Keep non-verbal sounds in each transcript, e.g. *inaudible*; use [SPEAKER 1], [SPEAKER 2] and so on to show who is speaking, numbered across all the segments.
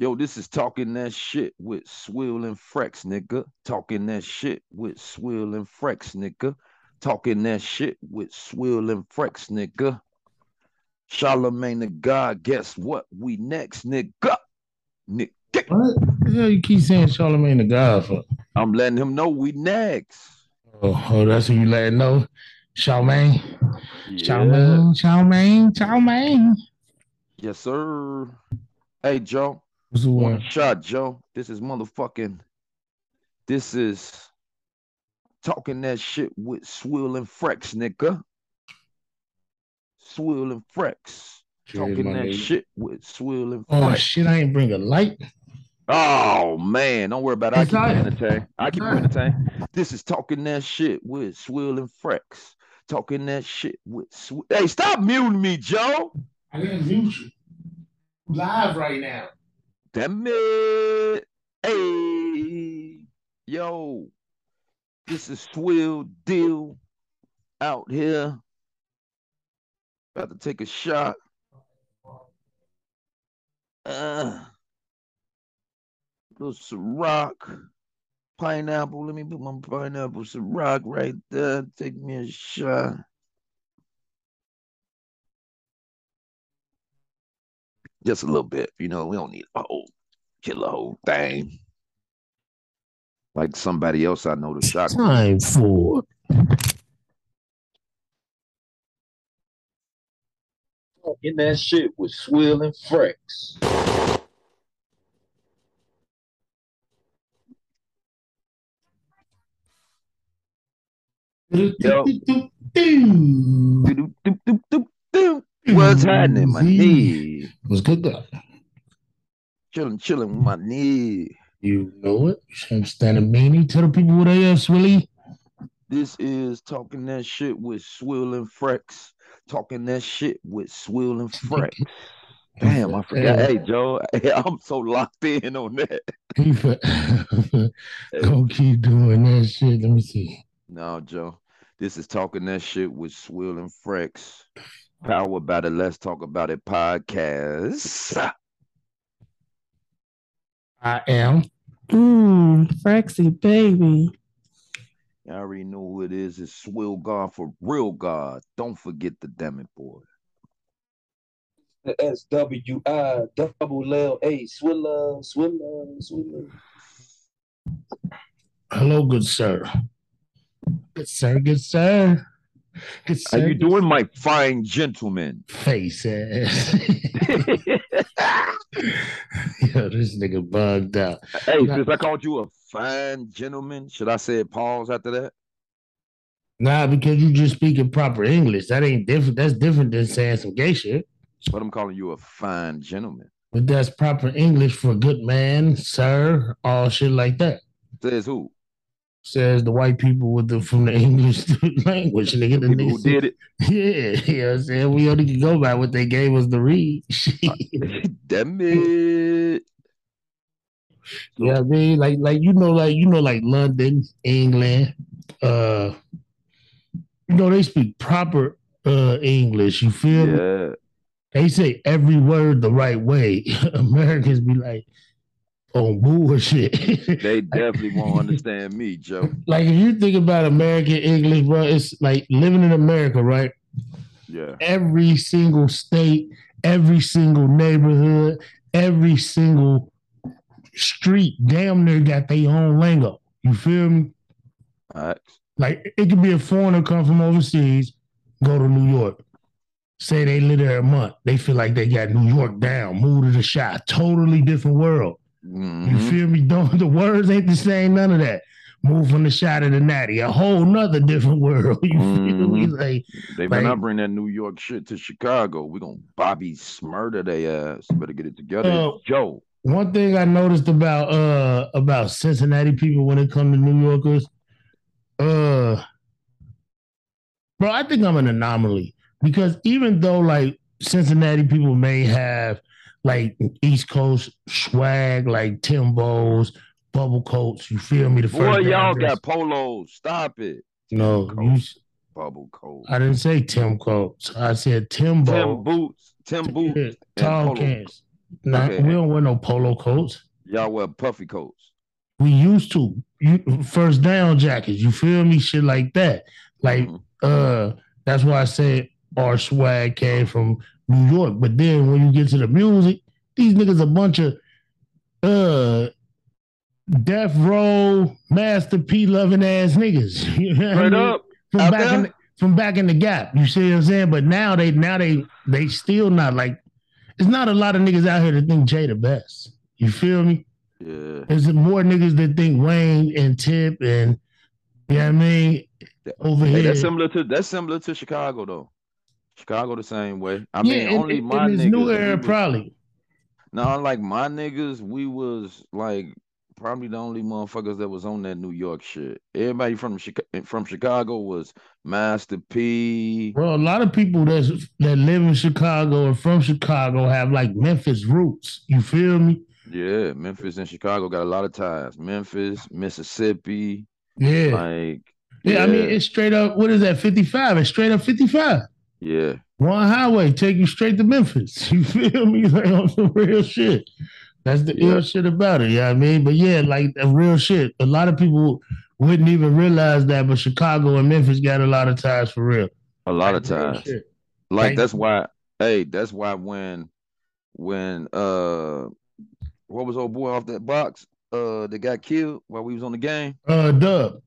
[SPEAKER 1] Yo, this is talking that shit with Swill and Frex, nigga. Talking that shit with Swill and Frex, nigga. Talking that shit with Swill and Frex, nigga. Charlemagne the God, guess what? We next, nigga. Nigga.
[SPEAKER 2] What the hell you keep saying Charlemagne the God for?
[SPEAKER 1] I'm letting him know we next.
[SPEAKER 2] Oh, oh that's who you letting know? Charlemagne.
[SPEAKER 1] Yeah.
[SPEAKER 2] Charlemagne, Charlemagne, Charlemagne.
[SPEAKER 1] Yes, sir. Hey, Joe. One shot, Joe. This is motherfucking. This is talking that shit with Swill and Frex, nigga. Swill and Frex. Talking that shit with Swill and
[SPEAKER 2] Oh shit, I ain't bring a light.
[SPEAKER 1] Oh man, don't worry about it. I
[SPEAKER 2] It's
[SPEAKER 1] keep
[SPEAKER 2] not-
[SPEAKER 1] entertained. I keep entertained. *laughs* This is talking that shit with Swill and Frex. Talking that shit with Swill. Hey, stop muting me, Joe.
[SPEAKER 2] I didn't mute you. Live right now.
[SPEAKER 1] Damn it. Hey, yo. This is Swill Deal out here. About to take a shot. Uh, little Ciroc, pineapple. Let me put my pineapple Ciroc right there. Take me a shot. Just a little bit, you know. We don't need a whole kill a whole thing. Like somebody else I know the shot.
[SPEAKER 2] Time for
[SPEAKER 1] In that shit with Swill and Frex. Yo. What's happening, my knee?
[SPEAKER 2] What's good though?
[SPEAKER 1] Chilling, chilling with my knee.
[SPEAKER 2] You know it. I'm standing meanie. Tell the people what I are, Swilly.
[SPEAKER 1] This is talking that shit with Swill and Frex. Talking that shit with Swill and Frex. *laughs* Damn, I forgot. Hey, Joe, *laughs* I'm so locked in on that. *laughs*
[SPEAKER 2] Go keep doing that shit. Let me see.
[SPEAKER 1] No, Joe. This is talking that shit with Swill and Frex. Powered about it. Let's Talk About It podcast.
[SPEAKER 2] I am.
[SPEAKER 3] Mmm, Frexy baby.
[SPEAKER 1] I already know who it is. It's Swill God for real God. Don't forget the damn it boy.
[SPEAKER 4] S W I double L A Swilla Swilla Swilla.
[SPEAKER 2] Hello, good sir. Good sir, good sir. Sir.
[SPEAKER 1] you doing, my fine gentleman?
[SPEAKER 2] Face ass. *laughs* Yo, this nigga bugged out.
[SPEAKER 1] Hey, since I called you a fine gentleman, should I say pause after that?
[SPEAKER 2] Nah, because you just speaking proper English. That ain't different. That's different than saying some gay shit.
[SPEAKER 1] But I'm calling you a fine gentleman.
[SPEAKER 2] But that's proper English for a good man, sir, all shit like that.
[SPEAKER 1] Says who?
[SPEAKER 2] Says the white people with the from the English *laughs* language. Nigga, the
[SPEAKER 1] People who
[SPEAKER 2] niggas-
[SPEAKER 1] did it. *laughs*
[SPEAKER 2] Yeah, you know what I'm saying? We only can go by what they gave us to read.
[SPEAKER 1] Damn it.
[SPEAKER 2] Yeah, I mean, like, like you know, like you know, like London, England, uh, you know, they speak proper uh English. You feel me? They say every word the right way. *laughs* Americans be like, oh bullshit. *laughs*
[SPEAKER 1] They definitely won't understand me, Joe.
[SPEAKER 2] like if you think about American English, bro, it's like living in America, right?
[SPEAKER 1] Yeah.
[SPEAKER 2] Every single state, every single neighborhood, every single street, damn near got their own lingo. You feel me?
[SPEAKER 1] All right.
[SPEAKER 2] Like it could be a foreigner come from overseas, go to New York, say they live there a month. They feel like they got New York down, move to the shot, totally different world. You
[SPEAKER 1] Mhm.
[SPEAKER 2] feel me? *laughs* Don't the words ain't the same, none of that. Move from the shot of the natty, a whole nother different *laughs* world. You feel me?
[SPEAKER 1] Mhm.
[SPEAKER 2] Like
[SPEAKER 1] They better
[SPEAKER 2] Like-
[SPEAKER 1] not bring that New York shit to Chicago. We're gonna Bobby Shmurda their ass. Better get it together.
[SPEAKER 2] Uh,
[SPEAKER 1] Joe.
[SPEAKER 2] one thing I noticed about uh about Cincinnati people when it comes to New Yorkers, uh bro, I think I'm an anomaly because even though like Cincinnati people may have like East Coast swag, like Timbo's, bubble coats, you feel me? The first
[SPEAKER 1] Boy, y'all got polos. Stop it.
[SPEAKER 2] no,
[SPEAKER 1] Tim
[SPEAKER 2] you,
[SPEAKER 1] coats, bubble coat.
[SPEAKER 2] I didn't say Tim coats. I said Timbo.
[SPEAKER 1] Tim boots. Tim boots.
[SPEAKER 2] Yeah,
[SPEAKER 1] and
[SPEAKER 2] tall
[SPEAKER 1] polo.
[SPEAKER 2] cans. Nah,
[SPEAKER 1] Okay.
[SPEAKER 2] we don't wear no polo coats.
[SPEAKER 1] Y'all wear puffy coats.
[SPEAKER 2] We used to. You first down jackets. You feel me? Shit like that. Like
[SPEAKER 1] Mhm.
[SPEAKER 2] uh, that's why I said our swag came from New York. But then when you get to the music, these niggas a bunch of uh death row master P loving ass niggas. *laughs* You know what I
[SPEAKER 1] Straight
[SPEAKER 2] mean?
[SPEAKER 1] up.
[SPEAKER 2] from
[SPEAKER 1] out
[SPEAKER 2] back in the, from back in the gap. You see what I'm saying? But now they now they they still not like it's not a lot of niggas out here that think Jay the best. You feel me?
[SPEAKER 1] Yeah.
[SPEAKER 2] There's more niggas that think Wayne and Tip and you know I mean over
[SPEAKER 1] Hey,
[SPEAKER 2] here.
[SPEAKER 1] that's similar to that's similar to Chicago though. Chicago the same way. I
[SPEAKER 2] yeah,
[SPEAKER 1] mean,
[SPEAKER 2] in,
[SPEAKER 1] only
[SPEAKER 2] in-
[SPEAKER 1] my niggas.
[SPEAKER 2] new era
[SPEAKER 1] was-
[SPEAKER 2] probably.
[SPEAKER 1] No, like my niggas, we was like probably the only motherfuckers that was on that New York shit. Everybody from Chicago, from Chicago was Master P.
[SPEAKER 2] Bro, a lot of people that's that live in Chicago or from Chicago have like Memphis roots. You feel me?
[SPEAKER 1] Yeah, Memphis and Chicago got a lot of ties. Memphis, Mississippi,
[SPEAKER 2] Yeah.
[SPEAKER 1] like
[SPEAKER 2] yeah, I mean it's straight up what is that 55? It's straight up 55.
[SPEAKER 1] Yeah,
[SPEAKER 2] One highway take you straight to Memphis. *laughs* You feel me? Like on some real shit. That's the
[SPEAKER 1] Yeah.
[SPEAKER 2] ill shit about it. Yeah, you know what I mean, but yeah, like the real shit. A lot of people wouldn't even realize that, but Chicago and Memphis got a lot of ties for real.
[SPEAKER 1] a lot of
[SPEAKER 2] Like,
[SPEAKER 1] ties. Like
[SPEAKER 2] Like-
[SPEAKER 1] that's why, hey, that's why when when uh what was old boy off that box uh that got killed while we was on the game?
[SPEAKER 2] Uh, Dub.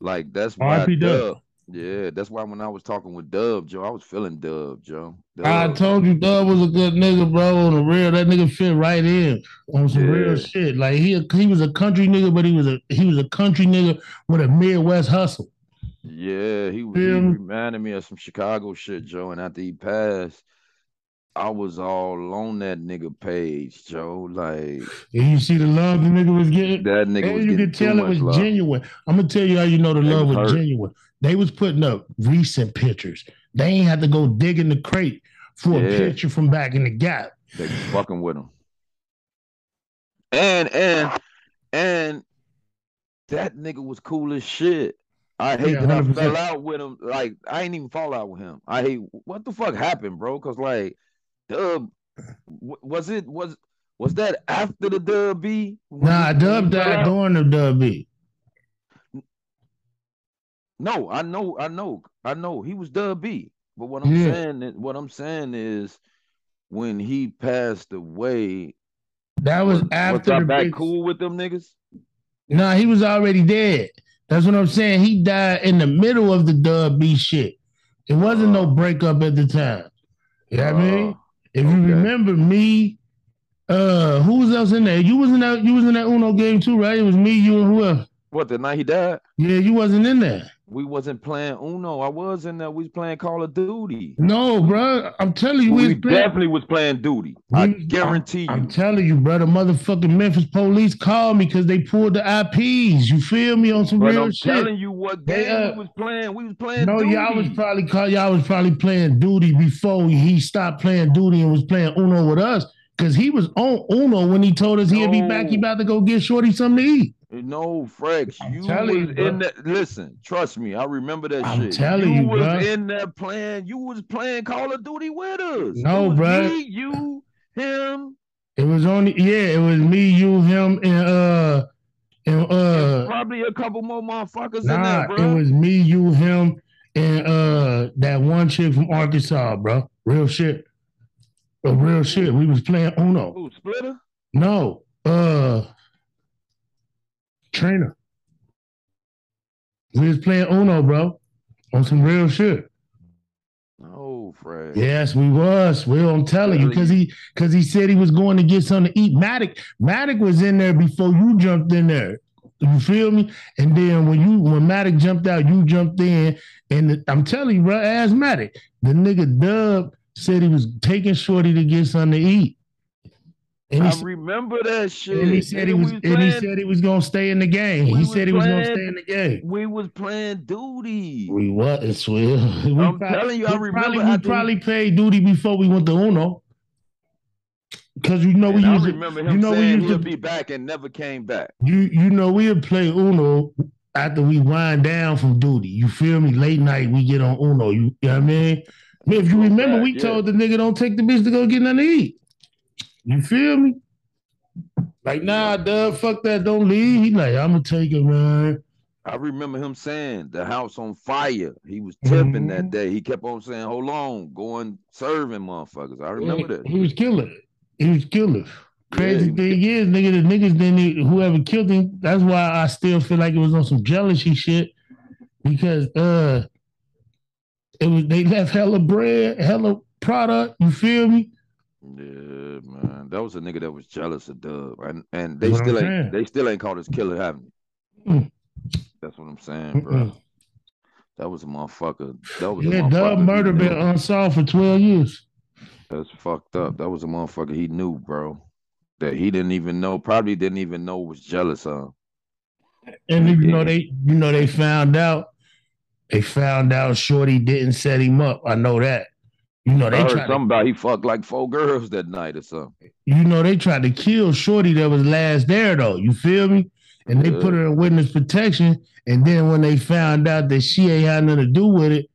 [SPEAKER 1] Like that's why
[SPEAKER 2] R.I.P. Dub.
[SPEAKER 1] Dub. Yeah, that's why when I was talking with Dub, Joe, I was feeling Dub, Joe.
[SPEAKER 2] I told you Dub was a good nigga, bro. On the real, that nigga fit right in on some
[SPEAKER 1] Yeah.
[SPEAKER 2] real shit. Like he he was a country nigga, but he was a he was a country nigga with a Midwest hustle.
[SPEAKER 1] Yeah, he, he
[SPEAKER 2] Feel me?
[SPEAKER 1] reminded me of some Chicago shit, Joe. And after he passed, I was all on that nigga page, Joe. Like
[SPEAKER 2] And you see the love the nigga was getting.
[SPEAKER 1] that nigga
[SPEAKER 2] And
[SPEAKER 1] was
[SPEAKER 2] you could tell it was
[SPEAKER 1] love.
[SPEAKER 2] genuine. I'm gonna tell you how you know the
[SPEAKER 1] They
[SPEAKER 2] love
[SPEAKER 1] was
[SPEAKER 2] was
[SPEAKER 1] hurt.
[SPEAKER 2] genuine. They was putting up recent pictures. They ain't had to go dig in the crate for a picture from back in the gap.
[SPEAKER 1] They fucking with him. And and and that nigga was cool as shit. I hate
[SPEAKER 2] Yeah,
[SPEAKER 1] that I fell out with him. Like I ain't even fall out with him. I hate what the fuck happened, bro? Cause like, Dub, was it was was that after the Dub B?
[SPEAKER 2] Nah, Dub died during the Dub B.
[SPEAKER 1] No, I know, I know, I know. He was Dub B. But what I'm
[SPEAKER 2] Yeah.
[SPEAKER 1] saying, is- what I'm saying is, when he passed away,
[SPEAKER 2] That was
[SPEAKER 1] was,
[SPEAKER 2] after
[SPEAKER 1] was I back
[SPEAKER 2] big
[SPEAKER 1] cool with them niggas?
[SPEAKER 2] Nah, he was already dead. That's what I'm saying. He died in the middle of the Dub B shit. It wasn't no
[SPEAKER 1] Oh.
[SPEAKER 2] breakup at the time. You know what I mean? If you remember me, uh, who was else in there? You was in that you was in that Uno game too, right? It was me, you, and who else?
[SPEAKER 1] What the night he died?
[SPEAKER 2] Yeah, you wasn't in there.
[SPEAKER 1] We wasn't playing Uno. I was in there. We was playing Call of Duty.
[SPEAKER 2] No, bro. I'm telling you,
[SPEAKER 1] We,
[SPEAKER 2] we
[SPEAKER 1] definitely was playing Duty. I
[SPEAKER 2] We-
[SPEAKER 1] guarantee
[SPEAKER 2] I'm telling you, bro. The motherfucking Memphis police called me because they pulled the IPs. You feel me on some
[SPEAKER 1] But
[SPEAKER 2] real
[SPEAKER 1] I'm
[SPEAKER 2] shit.
[SPEAKER 1] telling you what
[SPEAKER 2] They,
[SPEAKER 1] game
[SPEAKER 2] uh,
[SPEAKER 1] we was playing. We was playing
[SPEAKER 2] No,
[SPEAKER 1] Duty.
[SPEAKER 2] y'all was probably call, y'all was probably playing duty before he stopped playing duty and was playing Uno with us. Cause he was on Uno when he told us he'd be back. He about to go get Shorty something to eat.
[SPEAKER 1] No, Frex,
[SPEAKER 2] I'm
[SPEAKER 1] you was in that. Listen, trust me, I remember that
[SPEAKER 2] I'm
[SPEAKER 1] shit.
[SPEAKER 2] telling
[SPEAKER 1] you
[SPEAKER 2] you,
[SPEAKER 1] was
[SPEAKER 2] bro.
[SPEAKER 1] in that playing. You was playing Call of Duty with us.
[SPEAKER 2] No, bro.
[SPEAKER 1] Me, you, him,
[SPEAKER 2] It was only yeah, it was me, you, him, and uh and uh
[SPEAKER 1] probably a couple more motherfuckers in
[SPEAKER 2] nah,
[SPEAKER 1] there,
[SPEAKER 2] it was me, you, him, and uh that one chick from Arkansas, bro. Real shit. A real shit. We was playing Uno.
[SPEAKER 1] Who, Splitter?
[SPEAKER 2] No, uh Trina. We was playing Uno, bro, on some real shit.
[SPEAKER 1] No, Frex.
[SPEAKER 2] Yes, we was. Well, I'm telling you, because he because he said he was going to get something to eat. Matic, Matic was in there before you jumped in there. You feel me? And then when you when Matic jumped out, you jumped in. And the- I'm telling you, bro, ask Matic. The nigga Dub said he was taking Shorty to get something to eat. And he,
[SPEAKER 1] I remember that shit.
[SPEAKER 2] and he said he was
[SPEAKER 1] we
[SPEAKER 2] and he said he was gonna stay in the game. He said he was gonna stay in the game.
[SPEAKER 1] we was playing Duty.
[SPEAKER 2] We what? It's Will. We
[SPEAKER 1] I'm telling you, I
[SPEAKER 2] we
[SPEAKER 1] remember
[SPEAKER 2] Probably, we probably played duty before we went to Uno. Because you know we
[SPEAKER 1] And I
[SPEAKER 2] used to,
[SPEAKER 1] remember
[SPEAKER 2] you know we used to-
[SPEAKER 1] be back and never came back.
[SPEAKER 2] you you know we would play Uno after we wind down from duty. You feel me? Late night we get on Uno. You, you know what I mean? If you remember, we
[SPEAKER 1] yeah.
[SPEAKER 2] told the nigga don't take the bitch to go get nothing to eat. You feel me? Like, nah, Dub, fuck that, don't leave. He like, I'ma take it, man.
[SPEAKER 1] I remember him saying the house on fire. He was tripping
[SPEAKER 2] Mhm.
[SPEAKER 1] that day. He kept on saying, "Hold on, going serving motherfuckers." I remember that.
[SPEAKER 2] He was killing. He was killing. Crazy
[SPEAKER 1] Yeah,
[SPEAKER 2] thing is, nigga, the niggas didn't whoever killed him. That's why I still feel like it was on some jealousy shit. Because uh it was they left hella bread, hella product. You feel me?
[SPEAKER 1] Yeah, man, that was a nigga that was jealous of Dub, and and they still
[SPEAKER 2] I'm
[SPEAKER 1] ain't
[SPEAKER 2] saying.
[SPEAKER 1] they still ain't caught his killer, haven't they?
[SPEAKER 2] Mm.
[SPEAKER 1] That's what I'm saying, bro.
[SPEAKER 2] Mm-mm.
[SPEAKER 1] That was a motherfucker. That was a
[SPEAKER 2] Yeah,
[SPEAKER 1] motherfucker.
[SPEAKER 2] Dub murder been unsolved for 12 years.
[SPEAKER 1] That's fucked up. That was a motherfucker he knew, bro. That he didn't even know, probably didn't even know was jealous of.
[SPEAKER 2] And you know they you know they found out they found out Shorty didn't set him up. I know that. You know
[SPEAKER 1] I
[SPEAKER 2] they
[SPEAKER 1] heard
[SPEAKER 2] tried to,
[SPEAKER 1] something about he fucked like four girls that night or something.
[SPEAKER 2] you know they tried to kill Shorty that was last there though. You feel me? And they
[SPEAKER 1] Yeah.
[SPEAKER 2] put her in witness protection. And then when they found out that she ain't had nothing to do with it,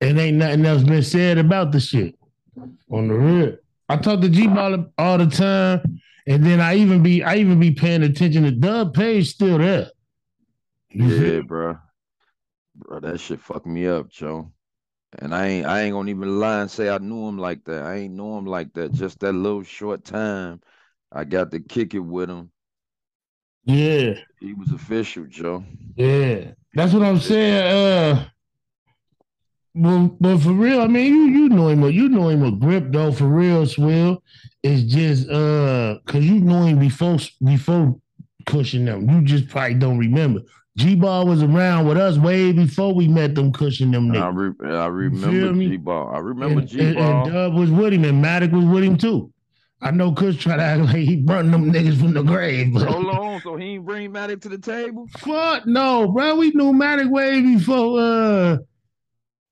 [SPEAKER 2] and ain't nothing else been said about the shit. On the real. I talk to G Ball all the time. And then I even be I even be paying attention to Dub Page still there. You
[SPEAKER 1] Yeah, bro. Bro, that shit fucked me up, Joe. And I ain't I ain't gonna even lie and say I knew him like that. I ain't know him like that. Just that little short time I got to kick it with him.
[SPEAKER 2] Yeah.
[SPEAKER 1] He was official, Joe.
[SPEAKER 2] Yeah, that's what I'm saying. Uh, but, but for real, I mean, you you know him, you know him a grip though. For real, Swill. It's just uh, cause you know him before before cushion them. You just probably don't remember. G Ball was around with us way before we met them cushion them
[SPEAKER 1] I,
[SPEAKER 2] niggas.
[SPEAKER 1] re- I remember? G Ball. I remember G
[SPEAKER 2] Ball. and. Dub was with him, and Maddox was with him too. I know Kush try to act like he brought them niggas from the grave, but
[SPEAKER 1] Hold on, so he ain't bring Maddox to the table?
[SPEAKER 2] Fuck no, bro. We knew Maddox way before uh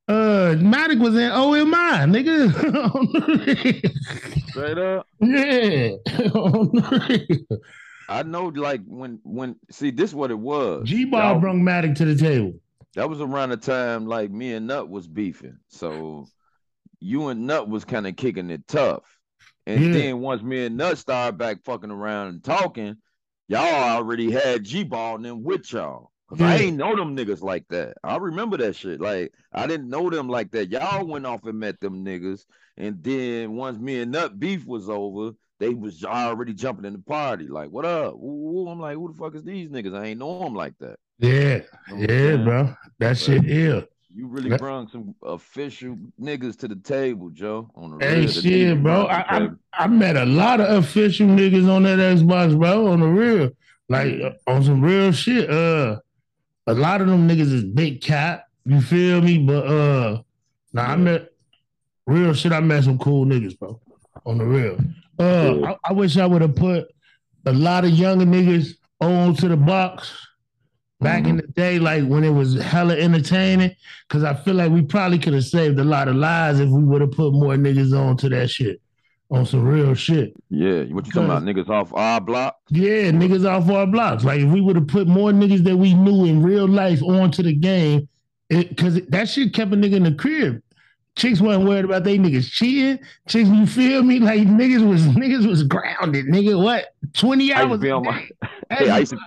[SPEAKER 2] uh Matic was in OMI, nigga. *laughs*
[SPEAKER 1] Straight up.
[SPEAKER 2] yeah. *laughs*
[SPEAKER 1] I know like when when see this what it was.
[SPEAKER 2] G Ball
[SPEAKER 1] Y'all-
[SPEAKER 2] brought Matic to the table.
[SPEAKER 1] that was around the time like me and Nut was beefing. So you and Nut was kind of kicking it tough. And
[SPEAKER 2] Yeah.
[SPEAKER 1] then once me and Nut started back fucking around and talking, y'all already had G Ball and them with y'all. Cause I ain't know them niggas like that. I remember that shit. Like I didn't know them like that. Y'all went off and met them niggas. And then once me and Nut beef was over, they was already jumping in the party. Like, what up? Ooh, I'm like, who the fuck is these niggas? I ain't know them like that.
[SPEAKER 2] Yeah,
[SPEAKER 1] You know
[SPEAKER 2] yeah,
[SPEAKER 1] saying?
[SPEAKER 2] bro. That shit ill.
[SPEAKER 1] You really
[SPEAKER 2] That-
[SPEAKER 1] brought some official niggas to the table, Joe. On the
[SPEAKER 2] Hey shit, bro. I, I. I met a lot of official niggas on that Xbox, bro. On the real, like uh, on some real shit. Uh, a lot of them niggas is big cat. You feel me? But uh, nah, I met real shit. I met some cool niggas, bro. On the real. Uh, I, I wish I would have put a lot of younger niggas on to the box back in
[SPEAKER 1] Mhm.
[SPEAKER 2] the day, like when it was hella entertaining. Cause I feel like we probably could have saved a lot of lives if we would have put more niggas on to that shit. On some real shit.
[SPEAKER 1] Yeah, what you talking about? Niggas off our block?
[SPEAKER 2] Yeah, niggas off our blocks. Like if we would have put more niggas that we knew in real life onto the game, it cause that shit kept a nigga in the crib. Chicks wasn't worried about they niggas cheating. Chicks, you feel me? Like niggas was niggas was grounded. Nigga, what? 20 hours.
[SPEAKER 1] I used to be on my- *laughs* Hey, I used to-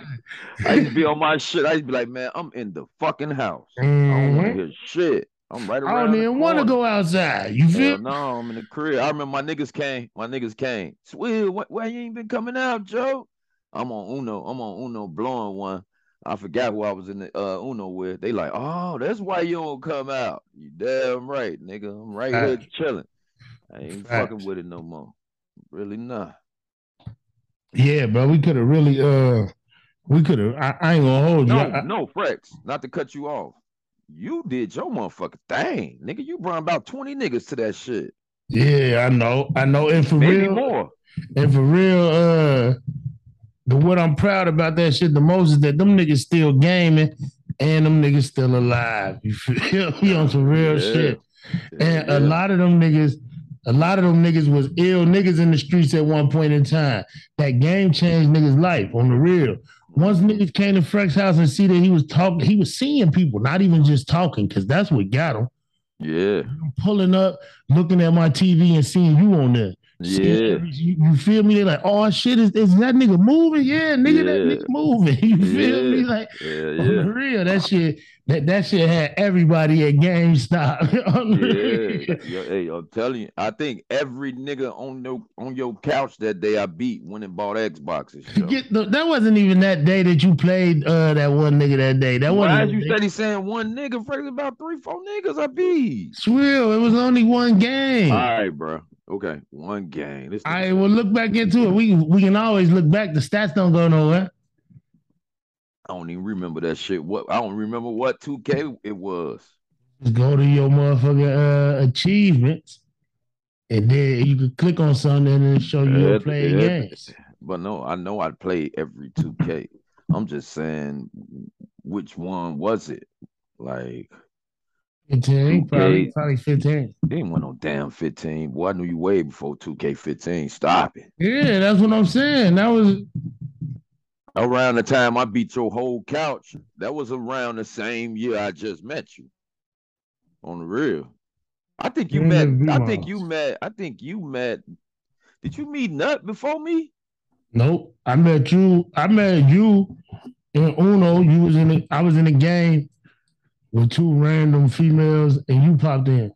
[SPEAKER 1] I used to be on my shit. I used to be like, man, I'm in the fucking house. I don't want to
[SPEAKER 2] Mhm.
[SPEAKER 1] hear shit. I'm right
[SPEAKER 2] I don't even want to go outside. You feel
[SPEAKER 1] Hell no, I'm in the crib. I remember my niggas came. My niggas came. Swill, wh- why you ain't been coming out, Joe? I'm on Uno. I'm on Uno blowing one. I forgot who I was in the uh, Uno with. They like, oh, that's why you don't come out. You damn right, nigga. I'm right here chilling. I ain't
[SPEAKER 2] Facts.
[SPEAKER 1] fucking with it no more. Really not.
[SPEAKER 2] Yeah, bro. We could have really uh we could have I, I ain't gonna hold you.
[SPEAKER 1] No,
[SPEAKER 2] I- I-
[SPEAKER 1] no, Frex. Not to cut you off. You did your motherfucking thing, nigga. You brought about 20 niggas to that shit.
[SPEAKER 2] yeah, I know. I know. And for
[SPEAKER 1] Maybe
[SPEAKER 2] real,
[SPEAKER 1] more.
[SPEAKER 2] and for real, uh the what I'm proud about that shit the most is that them niggas still gaming and them niggas still alive. You feel me *laughs* on some real
[SPEAKER 1] Yeah.
[SPEAKER 2] shit. And
[SPEAKER 1] Yeah.
[SPEAKER 2] a lot of them niggas, a lot of them niggas was ill niggas in the streets at one point in time. That game changed niggas' life on the real. Once niggas came to Freck's house and see that he was talking, he was seeing people, not even just talking, because that's what got him.
[SPEAKER 1] Yeah.
[SPEAKER 2] pulling up, looking at my TV and seeing you on there.
[SPEAKER 1] Yeah.
[SPEAKER 2] You, feel me? They're like, oh shit, is, is that nigga moving? Yeah, nigga, that nigga moving. *laughs* You feel me? Like
[SPEAKER 1] Yeah, *laughs* yeah.
[SPEAKER 2] the real, that shit, that, that shit had everybody at GameStop. *laughs*
[SPEAKER 1] Yeah. Yo, hey, I'm telling you, I think every nigga on your on your couch that day I beat went and bought Xboxes. yo.
[SPEAKER 2] Get the, that wasn't even that day that you played uh that one nigga that day. That
[SPEAKER 1] Why
[SPEAKER 2] wasn't
[SPEAKER 1] you steady saying one nigga? First about three, four niggas I beat.
[SPEAKER 2] Swill, it was only one game.
[SPEAKER 1] All right, bro. Okay, one game.
[SPEAKER 2] All
[SPEAKER 1] nigga
[SPEAKER 2] well look back into it. We we can always look back. The stats don't go nowhere.
[SPEAKER 1] I don't even remember that shit. What I don't remember what 2K it was.
[SPEAKER 2] Just go to your motherfucking uh, achievements, and then you can click on something and show you your
[SPEAKER 1] Yeah,
[SPEAKER 2] playing
[SPEAKER 1] yeah.
[SPEAKER 2] games.
[SPEAKER 1] But no, I know I played every 2K. I'm just saying which one was it? Like
[SPEAKER 2] 15, probably,
[SPEAKER 1] 2K.
[SPEAKER 2] probably 15.
[SPEAKER 1] they didn't want no damn 15. Boy, I knew you way before 2K15. Stop it.
[SPEAKER 2] Yeah, that's what I'm saying. That was
[SPEAKER 1] Around the time I beat your whole couch, that was around the same year I just met you. On the real. I think you met I think you met I think you met did you meet Nut before me?
[SPEAKER 2] nope. I met you. I met you in Uno. You was in the, I was in the game with two random females, and you popped in.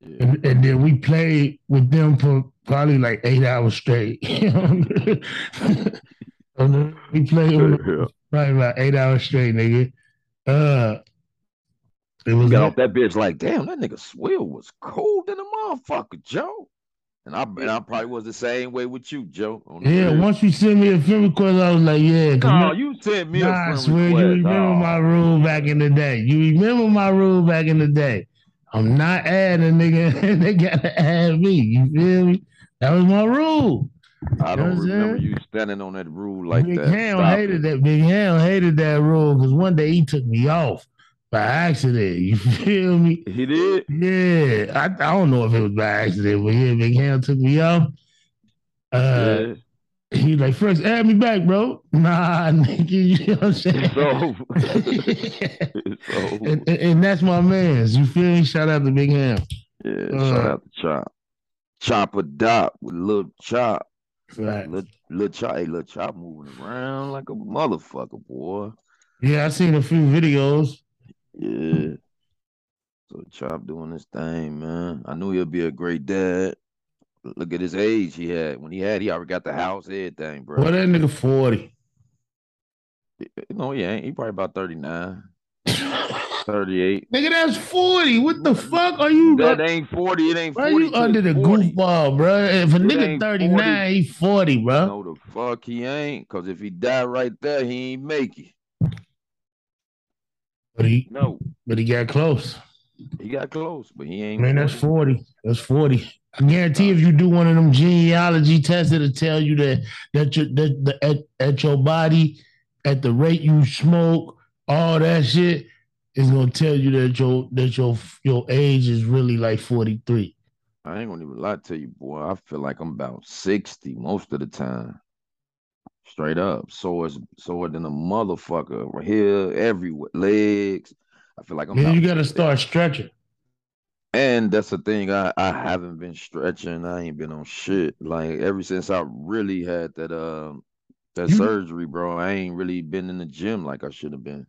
[SPEAKER 1] Yeah.
[SPEAKER 2] And, and then we played with them for probably like eight hours straight. *laughs* And we played Uno
[SPEAKER 1] Yeah.
[SPEAKER 2] probably about eight hours straight, nigga. Uh, it
[SPEAKER 1] We
[SPEAKER 2] was
[SPEAKER 1] got off that bitch like, damn, that nigga Swill was cold than a motherfucker, Joe. And I and I probably was the same way with you, Joe. on
[SPEAKER 2] yeah.
[SPEAKER 1] real.
[SPEAKER 2] Once you sent me a friend request, I was like, yeah.
[SPEAKER 1] No,
[SPEAKER 2] my-
[SPEAKER 1] you sent me
[SPEAKER 2] Nah,
[SPEAKER 1] a
[SPEAKER 2] I
[SPEAKER 1] friend
[SPEAKER 2] swear
[SPEAKER 1] request.
[SPEAKER 2] you remember
[SPEAKER 1] Oh,
[SPEAKER 2] my rule back in the day. You remember my rule back in the day. I'm not adding a nigga. *laughs* they gotta add me. You feel me? That was my rule.
[SPEAKER 1] I don't
[SPEAKER 2] what I'm
[SPEAKER 1] remember you standing on that rule like
[SPEAKER 2] Big
[SPEAKER 1] that.
[SPEAKER 2] Ham
[SPEAKER 1] Stop
[SPEAKER 2] hated
[SPEAKER 1] it.
[SPEAKER 2] that. Big Ham hated that rule because one day he took me off by accident. *laughs* You feel me?
[SPEAKER 1] He did?
[SPEAKER 2] Yeah. I, I don't know if it was by accident, but yeah, Big Ham took me off. Uh,
[SPEAKER 1] yeah.
[SPEAKER 2] he like first add me back, bro. *laughs* Nah, nigga, you know what I'm saying?
[SPEAKER 1] It's over. *laughs* it's over.
[SPEAKER 2] and, and, and that's my man's. You feel me? Shout out to Big Ham.
[SPEAKER 1] Yeah,
[SPEAKER 2] Uh,
[SPEAKER 1] shout out to Chop. Chop a dot with Lil Chop.
[SPEAKER 2] Right.
[SPEAKER 1] Lil Chop, hey, Lil Chop moving around like a motherfucker, boy.
[SPEAKER 2] Yeah, I seen a few videos.
[SPEAKER 1] Yeah. So Chop doing this thing, man. I knew he'll be a great dad. Look at his age he had. When he had, he already got the house, everything, bro.
[SPEAKER 2] Well, that nigga 40.
[SPEAKER 1] No, he ain't. He probably about 39, *laughs* 38.
[SPEAKER 2] Nigga, that's 40. What the fuck are you?
[SPEAKER 1] That ain't 40. It ain't
[SPEAKER 2] Bro,
[SPEAKER 1] 40.
[SPEAKER 2] you under the
[SPEAKER 1] it's 40.
[SPEAKER 2] goofball, bro. If a
[SPEAKER 1] It
[SPEAKER 2] nigga
[SPEAKER 1] ain't
[SPEAKER 2] 39, he 40, bro.
[SPEAKER 1] No, the fuck he ain't. Cause if he died right there, he ain't make it.
[SPEAKER 2] But he,
[SPEAKER 1] No,
[SPEAKER 2] but he got close.
[SPEAKER 1] he got close, but he ain't.
[SPEAKER 2] Man, that's
[SPEAKER 1] 40.
[SPEAKER 2] 40. That's 40. I guarantee if you do one of them genealogy tests, it'll tell you that that your that the at, at your body, at the rate you smoke, all that shit is gonna tell you that your that your your age is really like 43.
[SPEAKER 1] I ain't gonna even lie to you, boy. I feel like I'm about 60 most of the time. Straight up. Sore as sore than a motherfucker. Right here, everywhere. Legs. I feel like I'm
[SPEAKER 2] Man,
[SPEAKER 1] about
[SPEAKER 2] you gotta start stretching.
[SPEAKER 1] And that's the thing. I, I haven't been stretching. I ain't been on shit. Like ever since I really had that um that
[SPEAKER 2] You-
[SPEAKER 1] surgery, bro. I ain't really been in the gym like I should have been.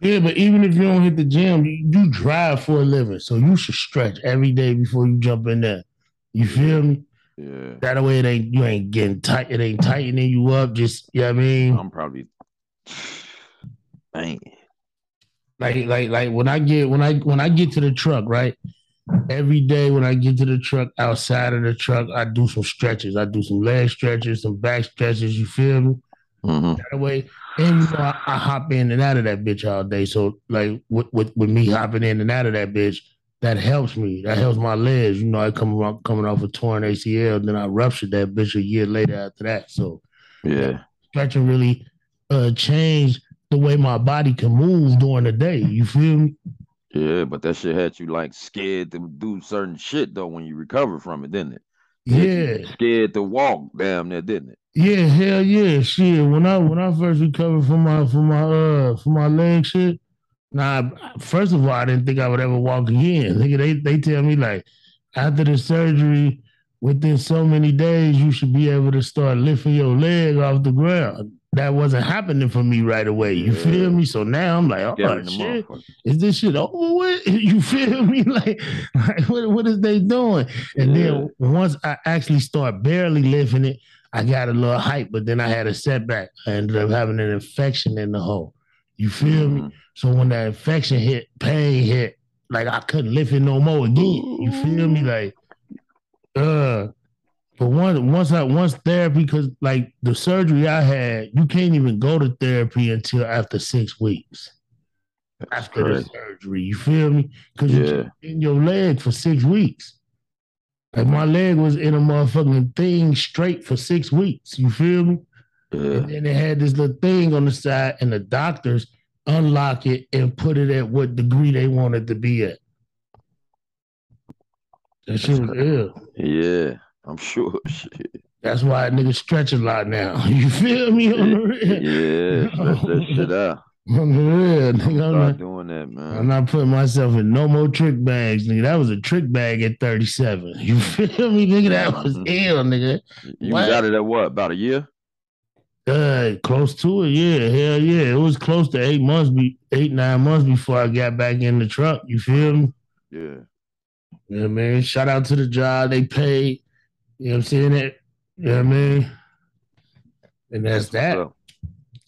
[SPEAKER 2] Yeah, but even if you don't hit the gym, you, you drive for a living. So you should stretch every day before you jump in there. You feel me?
[SPEAKER 1] Yeah.
[SPEAKER 2] That way it ain't you ain't getting tight, it ain't tightening you up. Just you know what I mean?
[SPEAKER 1] I'm probably man.
[SPEAKER 2] Like like like when I get when I when I get to the truck, right? Every day when I get to the truck, outside of the truck, I do some stretches. I do some leg stretches, some back stretches. You feel me?
[SPEAKER 1] Mhm.
[SPEAKER 2] That way, and you know I, I hop in and out of that bitch all day. So like with, with with me hopping in and out of that bitch, that helps me. That helps my legs. You know, I come around, coming off a torn ACL, then I ruptured that bitch a year later after that. So
[SPEAKER 1] Yeah.
[SPEAKER 2] stretching really uh changed the way my body can move during the day. You feel me?
[SPEAKER 1] Yeah, but that shit had you like scared to do certain shit though when you recover from it, didn't it?
[SPEAKER 2] Yeah.
[SPEAKER 1] Scared to walk damn near, didn't it?
[SPEAKER 2] Yeah, hell yeah, shit. When I when I first recovered from my from my uh from my leg shit, nah. First of all, I didn't think I would ever walk again. Nigga, they they tell me like after the surgery, within so many days you should be able to start lifting your leg off the ground. That wasn't happening for me right away. You
[SPEAKER 1] Yeah.
[SPEAKER 2] feel me? So now I'm like, oh shit, is this shit over with? *laughs* You feel me? *laughs* Like, like what, what is they doing? And then once I actually start barely lifting it, I got a little hype, but then I had a setback. I ended up having an infection in the hole. You feel me?
[SPEAKER 1] Mhm.
[SPEAKER 2] So when that infection hit, pain hit, like I couldn't lift it no more again. You feel me? Like, uh, but once once I once therapy, because like the surgery I had, you can't even go to therapy until after six weeks
[SPEAKER 1] That's
[SPEAKER 2] after the surgery. You feel me? Because you're in your leg for six weeks. Like my leg was in a motherfucking thing straight for six weeks. You feel me?
[SPEAKER 1] Yeah.
[SPEAKER 2] And then they had this little thing on the side, and the doctors unlock it and put it at what degree they wanted to be at. That shit was ill.
[SPEAKER 1] Yeah. I'm sure. *laughs* Shit.
[SPEAKER 2] That's why niggas stretch a lot now. *laughs* You feel me on the real?
[SPEAKER 1] Yeah. *laughs* Stretch that shit out.
[SPEAKER 2] On the real, nigga. I'm not,
[SPEAKER 1] doing that, man.
[SPEAKER 2] I'm not putting myself in no more trick bags, nigga. That was a trick bag at 37. *laughs* You feel me, nigga? That was
[SPEAKER 1] Mhm.
[SPEAKER 2] ill, nigga.
[SPEAKER 1] You
[SPEAKER 2] What?
[SPEAKER 1] was out of that what? About a year?
[SPEAKER 2] Uh, close to it, yeah, hell yeah. It was close to eight months, be eight nine months before I got back in the truck. You feel me?
[SPEAKER 1] Yeah.
[SPEAKER 2] Yeah, man. Shout out to the job they paid. You know what I'm saying? That, you know what I mean? And that's
[SPEAKER 1] what's
[SPEAKER 2] that.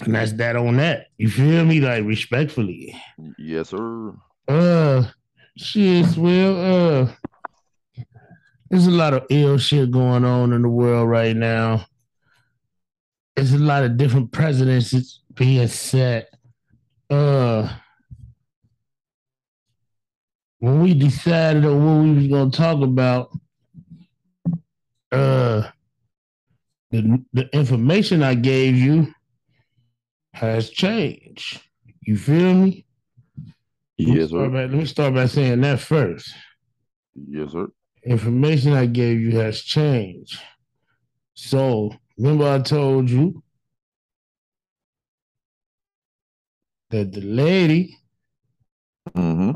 [SPEAKER 2] And that's that on that. You feel me? Like respectfully.
[SPEAKER 1] Yes, sir.
[SPEAKER 2] Uh shit, well, uh there's a lot of ill shit going on in the world right now. There's a lot of different precedents being set. Uh when we decided on what we was gonna talk about, uh the the information I gave you has changed. You feel me? Let me
[SPEAKER 1] Yes, sir.
[SPEAKER 2] by- let me start by saying that first.
[SPEAKER 1] Yes, sir.
[SPEAKER 2] Information I gave you has changed. So remember I told you that the lady,
[SPEAKER 1] Mm-hmm.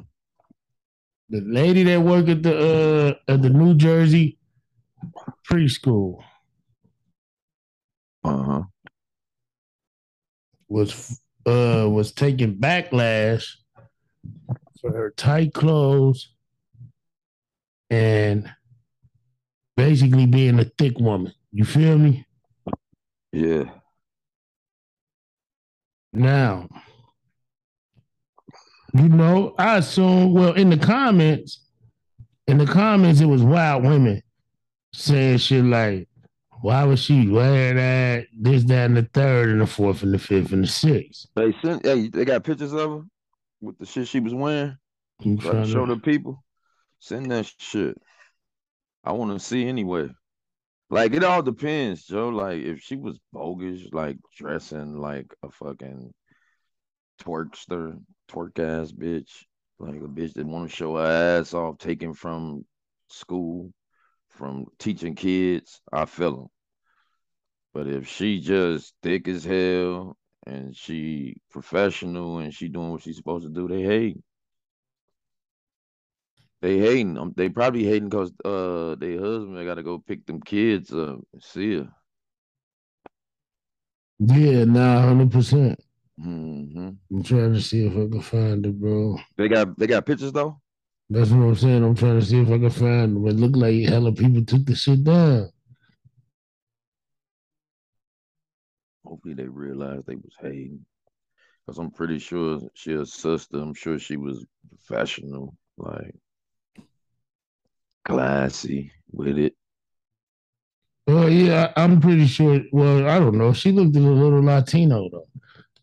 [SPEAKER 2] the lady that worked at the uh at the New Jersey preschool
[SPEAKER 1] Uh-huh.
[SPEAKER 2] Was uh was taking backlash for her tight clothes and basically being a thick woman. You feel me?
[SPEAKER 1] Yeah.
[SPEAKER 2] Now, you know, I assume, well, in the comments, in the comments, it was wild women saying shit like, why was she wearing that, this, that, and the third, and the fourth, and the fifth, and the sixth?
[SPEAKER 1] They sent hey, they got pictures of her with the shit she was wearing. So I show
[SPEAKER 2] to-
[SPEAKER 1] the people. Send that shit. I want to see anyway. Like it all depends, Joe. Like if she was bogus, like dressing like a fucking twerkster, twerk ass bitch, like a bitch that want to show her ass off, taken from school, from teaching kids, I feel them. But if she just thick as hell and she professional and she doing what she's supposed to do, they hate. They hating. Um, they probably hating because uh their husband got to go pick them kids up. and See her.
[SPEAKER 2] Yeah, nah, hundred percent.
[SPEAKER 1] hmm
[SPEAKER 2] I'm trying to see if I can find it, bro.
[SPEAKER 1] They got they got pictures though.
[SPEAKER 2] That's what I'm saying. I'm trying to see if I can find. It looked like hella people took the shit down.
[SPEAKER 1] Hopefully they realized they was hating. Cause I'm pretty sure she a sister. I'm sure she was professional, like classy with it.
[SPEAKER 2] Well, yeah, I'm pretty sure. Well, I don't know. She looked a little Latino though.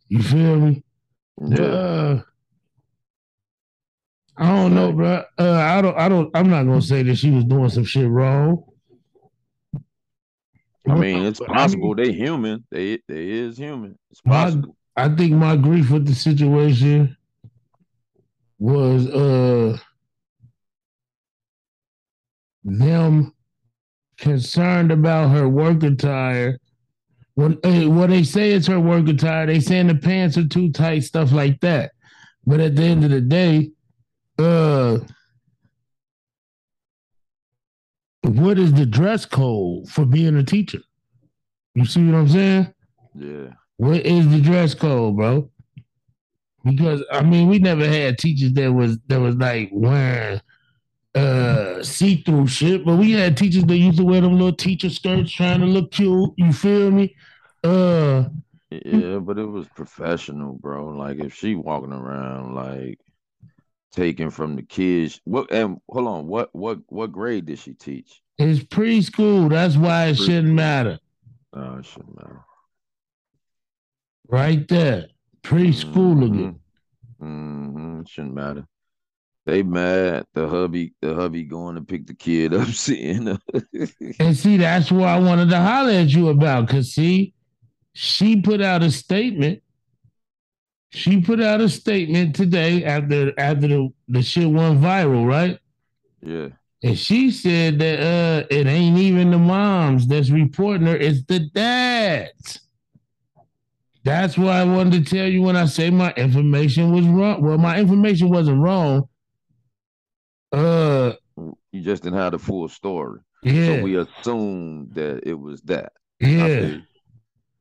[SPEAKER 2] You feel me?
[SPEAKER 1] Yeah.
[SPEAKER 2] Uh, I don't know, bro. Uh, I don't. I don't. I'm not gonna say that she was doing some shit wrong.
[SPEAKER 1] I mean, it's
[SPEAKER 2] But I
[SPEAKER 1] possible
[SPEAKER 2] mean,
[SPEAKER 1] they human. They they is human. It's
[SPEAKER 2] My- I think my grief with the situation was uh them concerned about her work attire. When eh, when they say it's her work attire, they saying the pants are too tight, stuff like that. But at the end of the day, uh what is the dress code for being a teacher? You see what I'm saying?
[SPEAKER 1] Yeah.
[SPEAKER 2] What is the dress code, bro? Because I mean, we never had teachers that was that was like wearing uh see-through shit, but we had teachers that used to wear them little teacher skirts trying to look cute. You feel me? Uh
[SPEAKER 1] Yeah, but it was professional, bro. Like if she walking around like taking from the kids. What and hold on, what what what grade did she teach?
[SPEAKER 2] it's preschool. That's why it shouldn't matter.
[SPEAKER 1] Oh, it shouldn't matter.
[SPEAKER 2] Right there. Preschool again.
[SPEAKER 1] Mm-hmm. It shouldn't matter. They mad. The hubby, the hubby going to pick the kid up, *laughs* seeing her. *laughs*
[SPEAKER 2] And see, that's what I wanted to holler at you about. Cause see, she put out a statement. She put out a statement today after after the, the shit went viral, right?
[SPEAKER 1] yeah.
[SPEAKER 2] And she said that uh it ain't even the moms that's reporting her, it's the dads. That's why I wanted to tell you when I say my information was wrong. Well, my information wasn't wrong. Uh
[SPEAKER 1] You just didn't have the full story.
[SPEAKER 2] yeah.
[SPEAKER 1] So we assumed that it was that.
[SPEAKER 2] Yeah.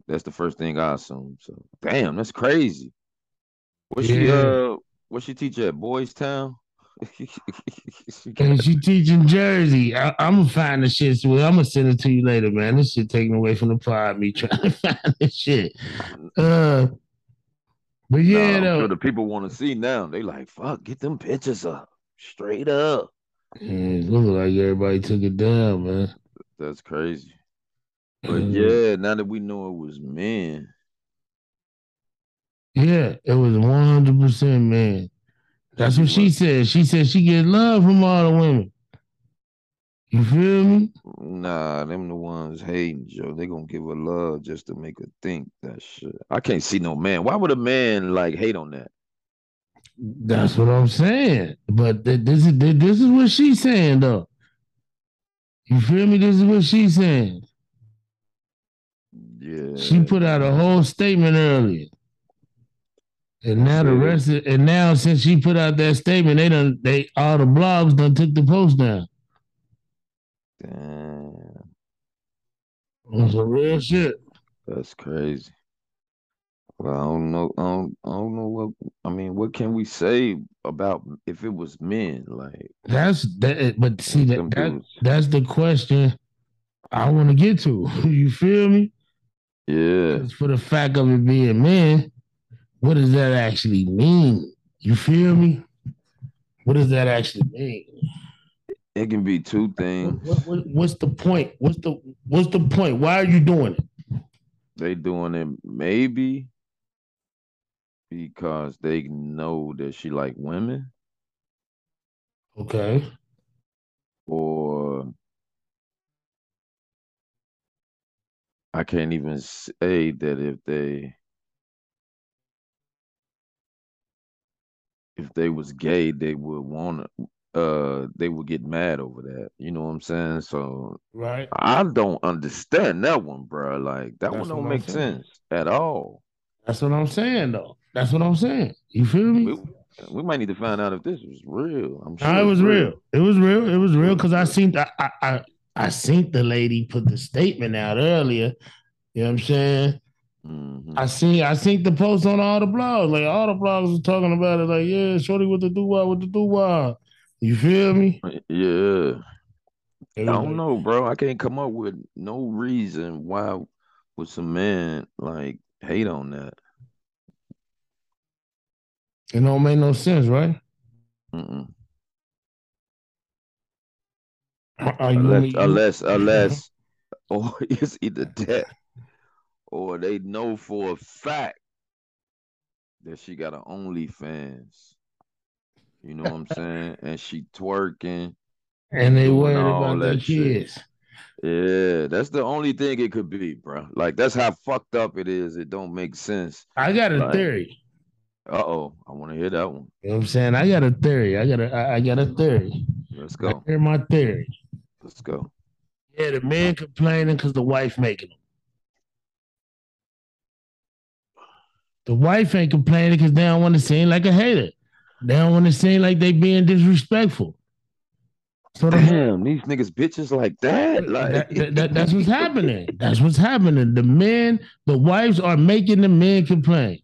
[SPEAKER 1] That's the first thing I assumed. So damn, that's crazy. Was she uh what she teach at Boys Town? *laughs*
[SPEAKER 2] And she teaching Jersey. I, I'm gonna find the shit. So I'm gonna send it to you later, man. This shit taken away from the pod. Me trying to *laughs* find this shit. Uh, but yeah, though.
[SPEAKER 1] sure the people want to see now. They like, fuck, get them pictures up. Straight up.
[SPEAKER 2] Yeah, it look like everybody took it down, man.
[SPEAKER 1] That's crazy. But
[SPEAKER 2] Mm.
[SPEAKER 1] yeah, now that we know it was men,
[SPEAKER 2] Yeah, it was 100 percent man. That's what she said. She said she get love from all the women. You feel me?
[SPEAKER 1] nah, them the ones hating, Joe. They gonna give her love just to make her think that shit. I can't see no man. Why would a man like hate on that?
[SPEAKER 2] That's what I'm saying. But th- this is th- this is what she's saying though. You feel me? This is what she's saying.
[SPEAKER 1] Yeah.
[SPEAKER 2] She put out a whole statement earlier. And now the rest of and now since she put out that statement, they done they all the blogs done took the post down.
[SPEAKER 1] Damn,
[SPEAKER 2] some real shit.
[SPEAKER 1] that's crazy. Well, I don't know. I don't, I don't know what. I mean, what can we say about if it was men? Like,
[SPEAKER 2] That's that but see that, that that's the question I want to get to. *laughs* You feel me?
[SPEAKER 1] Yeah.
[SPEAKER 2] for the fact of it being men, what does that actually mean? You feel me? What does that actually mean?
[SPEAKER 1] It can be two things.
[SPEAKER 2] What, what, what's the point? What's the what's the point? Why are you doing it?
[SPEAKER 1] They doing it maybe because they know that she like women,
[SPEAKER 2] Okay.
[SPEAKER 1] or I can't even say that if they if they was gay, they would want to. Uh, they would get mad over that. You know what I'm saying? So
[SPEAKER 2] Right.
[SPEAKER 1] I don't understand that one, bro. Like that
[SPEAKER 2] That's
[SPEAKER 1] one don't
[SPEAKER 2] I'm
[SPEAKER 1] make
[SPEAKER 2] saying.
[SPEAKER 1] sense at all.
[SPEAKER 2] That's what I'm saying though. That's what I'm saying. You feel me?
[SPEAKER 1] We, we might need to find out if this was real. I'm sure
[SPEAKER 2] No, it was real. It was real. It was real because I seen I I I seen the lady put the statement out earlier. You know what I'm saying?
[SPEAKER 1] Mhm.
[SPEAKER 2] I seen I seen the post on all the blogs. Like all the blogs was talking about it. Like, yeah, shorty with the do wah with the do wah. You feel me?
[SPEAKER 1] Yeah. I don't know, bro. I can't come up with no reason why would some man like hate on that.
[SPEAKER 2] It don't make no sense, right?
[SPEAKER 1] Mm-mm.
[SPEAKER 2] Are you
[SPEAKER 1] Unless, unless, *laughs* unless, or *laughs* it's either that, or they know for a fact that she got an OnlyFans. You know what I'm saying? *laughs* And she twerking.
[SPEAKER 2] and they worried about their
[SPEAKER 1] that shit.
[SPEAKER 2] kids.
[SPEAKER 1] Yeah, that's the only thing it could be, bro. Like that's how fucked up it is. It don't make sense.
[SPEAKER 2] I got a
[SPEAKER 1] Right.
[SPEAKER 2] theory.
[SPEAKER 1] Uh oh, I want to hear that one.
[SPEAKER 2] You know what I'm saying? I got a theory. I got a I, I got a theory.
[SPEAKER 1] Let's
[SPEAKER 2] I
[SPEAKER 1] go.
[SPEAKER 2] hear my theory.
[SPEAKER 1] Let's go.
[SPEAKER 2] Yeah, the man complaining because the wife making them. The wife ain't complaining because they don't want to seem like a hater. They don't want to seem like they being disrespectful. So the
[SPEAKER 1] Damn, these niggas bitches like that. Like
[SPEAKER 2] that, that- that- that's what's happening. That's what's happening. The men, the wives are making the men complain.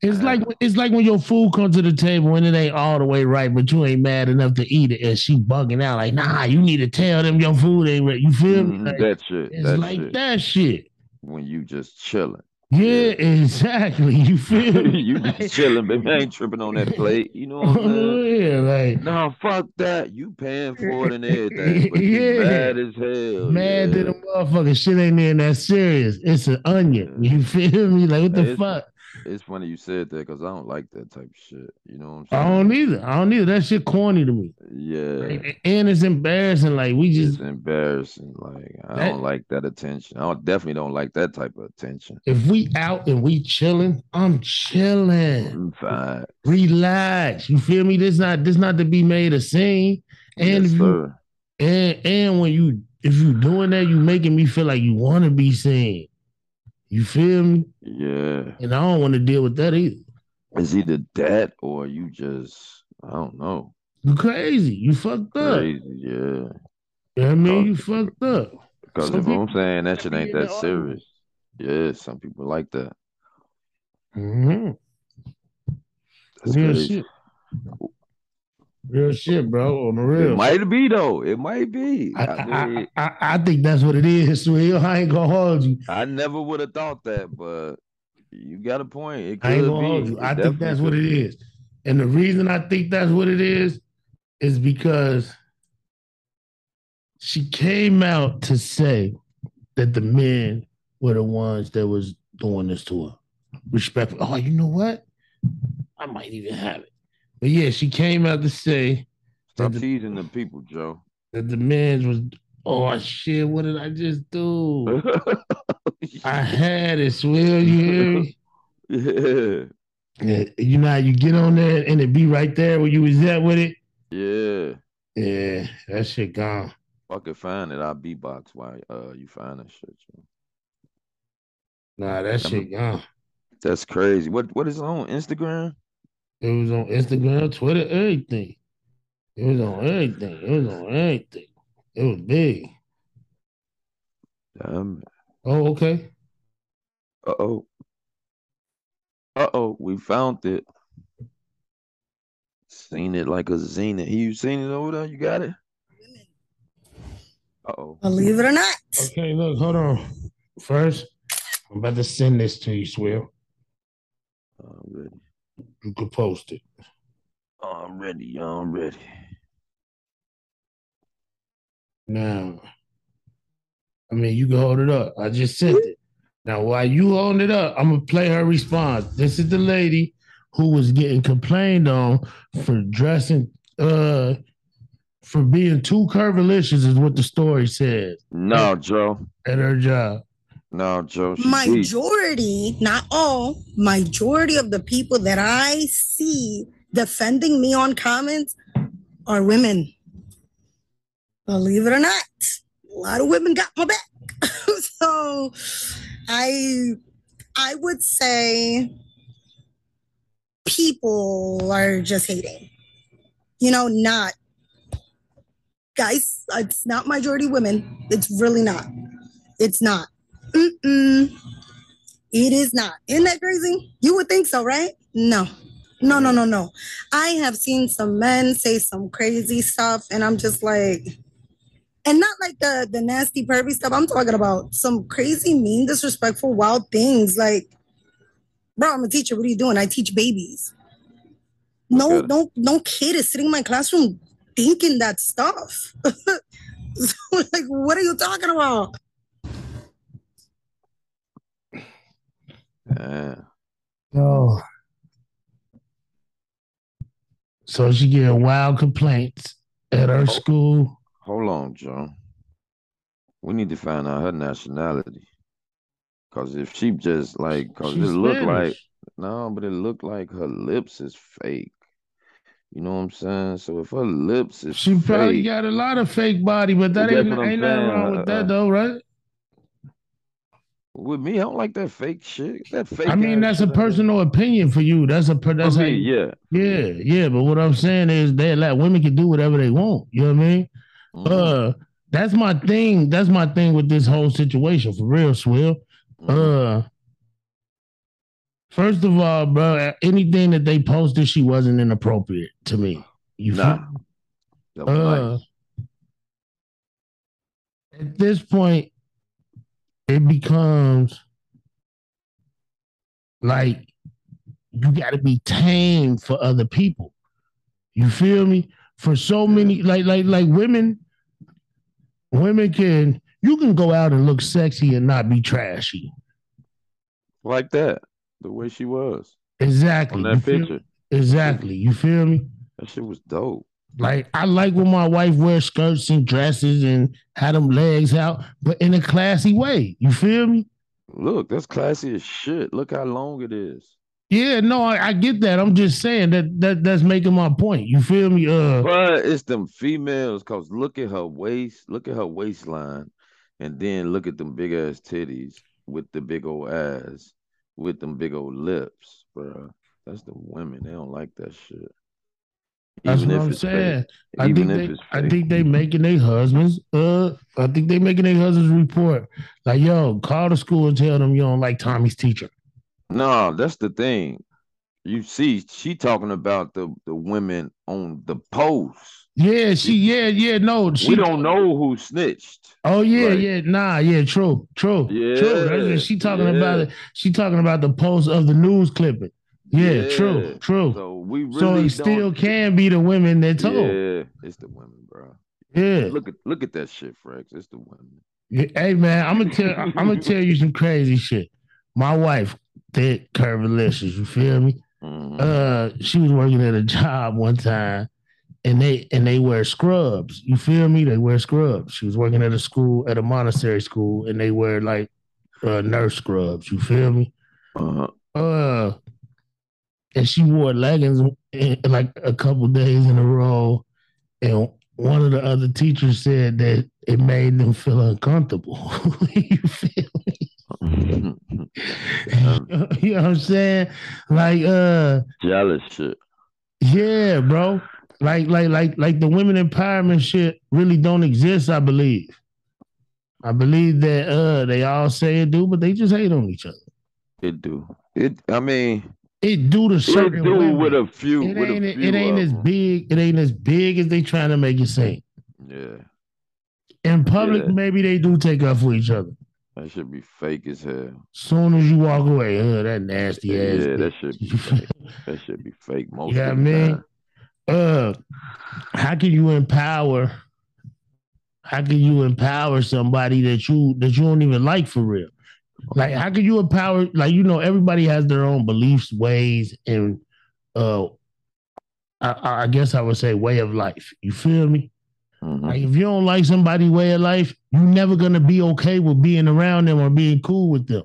[SPEAKER 2] It's like it's like when your food comes to the table and it ain't all the way right, but you ain't mad enough to eat it, and she bugging out like, "Nah, you need to tell them your food ain't right." You feel me?
[SPEAKER 1] Mhm,
[SPEAKER 2] Like,
[SPEAKER 1] that shit.
[SPEAKER 2] it's
[SPEAKER 1] that
[SPEAKER 2] like
[SPEAKER 1] shit.
[SPEAKER 2] that shit.
[SPEAKER 1] When you just chilling.
[SPEAKER 2] Yeah, exactly. You *laughs* feel me?
[SPEAKER 1] you just chilling, baby. I ain't tripping on that plate. You know what I'm saying? *laughs*
[SPEAKER 2] yeah, like
[SPEAKER 1] No, fuck that. You paying *laughs* for it and everything. But
[SPEAKER 2] Yeah.
[SPEAKER 1] mad as hell.
[SPEAKER 2] mad
[SPEAKER 1] yeah.
[SPEAKER 2] that the motherfucking shit ain't even that serious. It's an onion. You feel me? Like what the
[SPEAKER 1] It's-
[SPEAKER 2] fuck?
[SPEAKER 1] It's funny you said that because I don't like that type of shit. You know what
[SPEAKER 2] I
[SPEAKER 1] I'm saying?
[SPEAKER 2] don't either. I don't either. That shit corny to me.
[SPEAKER 1] Yeah.
[SPEAKER 2] Like, and it's embarrassing. Like we
[SPEAKER 1] It's
[SPEAKER 2] just
[SPEAKER 1] embarrassing. Like I
[SPEAKER 2] That-
[SPEAKER 1] don't like that attention. I definitely don't like that type of attention.
[SPEAKER 2] if we out and we chilling, I'm chilling.
[SPEAKER 1] I'm fine.
[SPEAKER 2] Relax. You feel me? This not this not to be made a scene. And
[SPEAKER 1] yes,
[SPEAKER 2] you,
[SPEAKER 1] sir.
[SPEAKER 2] and and when you if you doing that, you making me feel like you want to be seen. You feel me?
[SPEAKER 1] Yeah.
[SPEAKER 2] And I don't want to deal with that either.
[SPEAKER 1] It's either that or you just I don't know.
[SPEAKER 2] You crazy. You fucked up.
[SPEAKER 1] Crazy. Yeah.
[SPEAKER 2] You know I mean? You fucked up.
[SPEAKER 1] Because
[SPEAKER 2] Some
[SPEAKER 1] if I'm saying that shit ain't that serious. Yeah, some people like that.
[SPEAKER 2] Mm-hmm.
[SPEAKER 1] That's
[SPEAKER 2] Real
[SPEAKER 1] crazy.
[SPEAKER 2] shit. Real shit, bro. On the real.
[SPEAKER 1] It
[SPEAKER 2] real.
[SPEAKER 1] might be though. It might be.
[SPEAKER 2] I,
[SPEAKER 1] I, mean,
[SPEAKER 2] I, I, I think that's what it is, Swill. *laughs* I ain't gonna hold you.
[SPEAKER 1] I never would have thought that, but you got a point. It could
[SPEAKER 2] I ain't gonna
[SPEAKER 1] be.
[SPEAKER 2] hold you.
[SPEAKER 1] It
[SPEAKER 2] I think that's what
[SPEAKER 1] could
[SPEAKER 2] it
[SPEAKER 1] be.
[SPEAKER 2] is. And the reason I think that's what it is is because she came out to say that the men were the ones that was doing this to her. Respectful. Oh, you know what? I might even have it. But yeah, she came out to say
[SPEAKER 1] Stop
[SPEAKER 2] the,
[SPEAKER 1] teasing the people, Joe.
[SPEAKER 2] that the men was. Oh shit! What did I just do? *laughs* I had it, Swill. You hear me?
[SPEAKER 1] yeah.
[SPEAKER 2] Yeah, you know how you get on there and it be right there where you was at with it.
[SPEAKER 1] Yeah.
[SPEAKER 2] Yeah, that shit gone.
[SPEAKER 1] Fucking find it. I'll beatbox while uh you find that shit. Joe.
[SPEAKER 2] Nah, that shit gone.
[SPEAKER 1] That's crazy. What what is on Instagram?
[SPEAKER 2] It was on Instagram, Twitter, everything. It was on everything. It was on everything. It was big.
[SPEAKER 1] Damn.
[SPEAKER 2] Oh, okay.
[SPEAKER 1] Uh oh. Uh oh. We found it. Seen it like a zenith. You seen it over there? You got it? Uh oh.
[SPEAKER 5] Believe it or not.
[SPEAKER 2] Okay, look, hold on. First, I'm about to send this to you, Swill.
[SPEAKER 1] I'm ready.
[SPEAKER 2] You could post it.
[SPEAKER 1] I'm ready. I'm ready.
[SPEAKER 2] Now, I mean, you can hold it up. I just sent it. Now, while you holding it up, I'm gonna play her response. This is the lady who was getting complained on for dressing, uh, for being too curvilicious, is what the story says
[SPEAKER 1] No, Joe.
[SPEAKER 2] at her job.
[SPEAKER 1] No, Joe.
[SPEAKER 5] Majority, not all, majority of the people that I see defending me on comments are women. Believe it or not, a lot of women got my back. *laughs* so I I would say people are just hating. You know, not guys, it's not majority women. It's really not. It's not. Mm-mm. It is not. Isn't that crazy? You would think so, right? No. No, no, no, no. I have seen some men say some crazy stuff, and I'm just like, and not like the the nasty pervy stuff. I'm talking about some crazy, mean, disrespectful, wild things. Like, bro, I'm a teacher. What are you doing? I teach babies. No, no, no kid is sitting in my classroom thinking that stuff. *laughs* so, like, what are you talking about?
[SPEAKER 2] So she getting wild complaints at her school.
[SPEAKER 1] Hold on, Joe. We need to find out her nationality. Cause if she just like, cause
[SPEAKER 2] She's
[SPEAKER 1] it look like no, but it looked like her lips is fake. You know what I'm saying? So if her lips is
[SPEAKER 2] She probably
[SPEAKER 1] fake,
[SPEAKER 2] got a lot of fake body, but that ain't, ain't nothing wrong with
[SPEAKER 1] Uh,
[SPEAKER 2] that though, right?
[SPEAKER 1] With me, I don't like that fake shit. That fake.
[SPEAKER 2] I mean, that's a personal opinion for you. That's a per- that's how
[SPEAKER 1] me,
[SPEAKER 2] you-
[SPEAKER 1] yeah.
[SPEAKER 2] yeah, yeah. But what I'm saying is they like women can do whatever they want. You know what I mean?
[SPEAKER 1] Mhm,
[SPEAKER 2] Uh, that's my thing. That's my thing with this whole situation for real, Swill.
[SPEAKER 1] mhm.
[SPEAKER 2] Uh, first of all, bro, anything that they posted, she wasn't inappropriate to me. You
[SPEAKER 1] Nah.
[SPEAKER 2] feel? Uh,
[SPEAKER 1] nice.
[SPEAKER 2] at this point, it becomes like you got to be tame for other people. You feel me? For so many, like like like women, women can you can go out and look sexy and not be trashy.
[SPEAKER 1] like that. The way she was
[SPEAKER 2] Exactly.
[SPEAKER 1] on
[SPEAKER 2] You
[SPEAKER 1] that
[SPEAKER 2] feel-
[SPEAKER 1] picture.
[SPEAKER 2] Exactly. You feel me?
[SPEAKER 1] That shit was dope.
[SPEAKER 2] Like I like when my wife wears skirts and dresses and had them legs out, but in a classy way. You feel me?
[SPEAKER 1] Look, that's classy as shit. Look how long it is.
[SPEAKER 2] Yeah, no, I, I get that. I'm just saying that that that's making my point. You feel me? Uh,
[SPEAKER 1] But it's them females, cause look at her waist, look at her waistline, and then look at them big ass titties with the big old ass, with them big old lips, bro. That's the women. They don't like that shit.
[SPEAKER 2] That's
[SPEAKER 1] Even
[SPEAKER 2] what I'm saying.
[SPEAKER 1] fake.
[SPEAKER 2] I
[SPEAKER 1] Even
[SPEAKER 2] think they, I think they making their husbands. Uh, I think they making their husbands report. Like, yo, call the school and tell them you don't like Tommy's teacher.
[SPEAKER 1] No, that's the thing. You see, she talking about the the women on the post.
[SPEAKER 2] Yeah, she, yeah, yeah, no, she
[SPEAKER 1] we don't know who snitched.
[SPEAKER 2] Oh yeah,
[SPEAKER 1] Right.
[SPEAKER 2] yeah, nah, yeah, true, true, true.
[SPEAKER 1] Yeah,
[SPEAKER 2] it. She talking about it. She talking about the post of the news clipping. Yeah, true,
[SPEAKER 1] Yeah.
[SPEAKER 2] true.
[SPEAKER 1] So we really
[SPEAKER 2] so it still can be the women that told.
[SPEAKER 1] Yeah, it's the women, bro.
[SPEAKER 2] Yeah.
[SPEAKER 1] Look at look at that shit, Frex. It's the women.
[SPEAKER 2] Yeah, Hey man, I'm gonna tell I'm gonna tell you some crazy shit. My wife, thick, curvilicious. You feel me?
[SPEAKER 1] Mhm.
[SPEAKER 2] Uh, she was working at a job one time, and they and they wear scrubs. You feel me? They wear scrubs. She was working at a school at a Montessori school, and they wear like uh, nurse scrubs. You feel me?
[SPEAKER 1] Uh-huh.
[SPEAKER 2] Uh, and she wore leggings in, like a couple days in a row, and one of the other teachers said that it made them feel uncomfortable. *laughs* you feel me? *laughs* *laughs* you know what I'm saying? Like, uh,
[SPEAKER 1] Jealous shit.
[SPEAKER 2] yeah, bro. Like, like, like, like the women empowerment shit really don't exist. I believe. I believe that uh they all say it do, but they just hate on each other.
[SPEAKER 1] It do. It. I mean,
[SPEAKER 2] It do
[SPEAKER 1] it
[SPEAKER 2] certain
[SPEAKER 1] do
[SPEAKER 2] women.
[SPEAKER 1] with a few.
[SPEAKER 2] it ain't
[SPEAKER 1] few
[SPEAKER 2] it ain't as big. It ain't as big as they trying to make it seem.
[SPEAKER 1] Yeah,
[SPEAKER 2] In public,
[SPEAKER 1] Yeah.
[SPEAKER 2] maybe they do take up for each other.
[SPEAKER 1] that should be fake as hell.
[SPEAKER 2] Soon as you walk away, uh, that nasty
[SPEAKER 1] Yeah,
[SPEAKER 2] ass.
[SPEAKER 1] Yeah,
[SPEAKER 2] that
[SPEAKER 1] should be *laughs* fake. That should be fake most
[SPEAKER 2] Yeah,
[SPEAKER 1] of the time.
[SPEAKER 2] Yeah, man.
[SPEAKER 1] time.
[SPEAKER 2] uh how can you empower how can you empower somebody that you that you don't even like for real like how can you empower like you know everybody has their own beliefs ways and uh I, I guess I would say way of life. You feel me?
[SPEAKER 1] Mhm.
[SPEAKER 2] Like if you don't like somebody's way of life, you're never gonna be okay with being around them or being cool with them.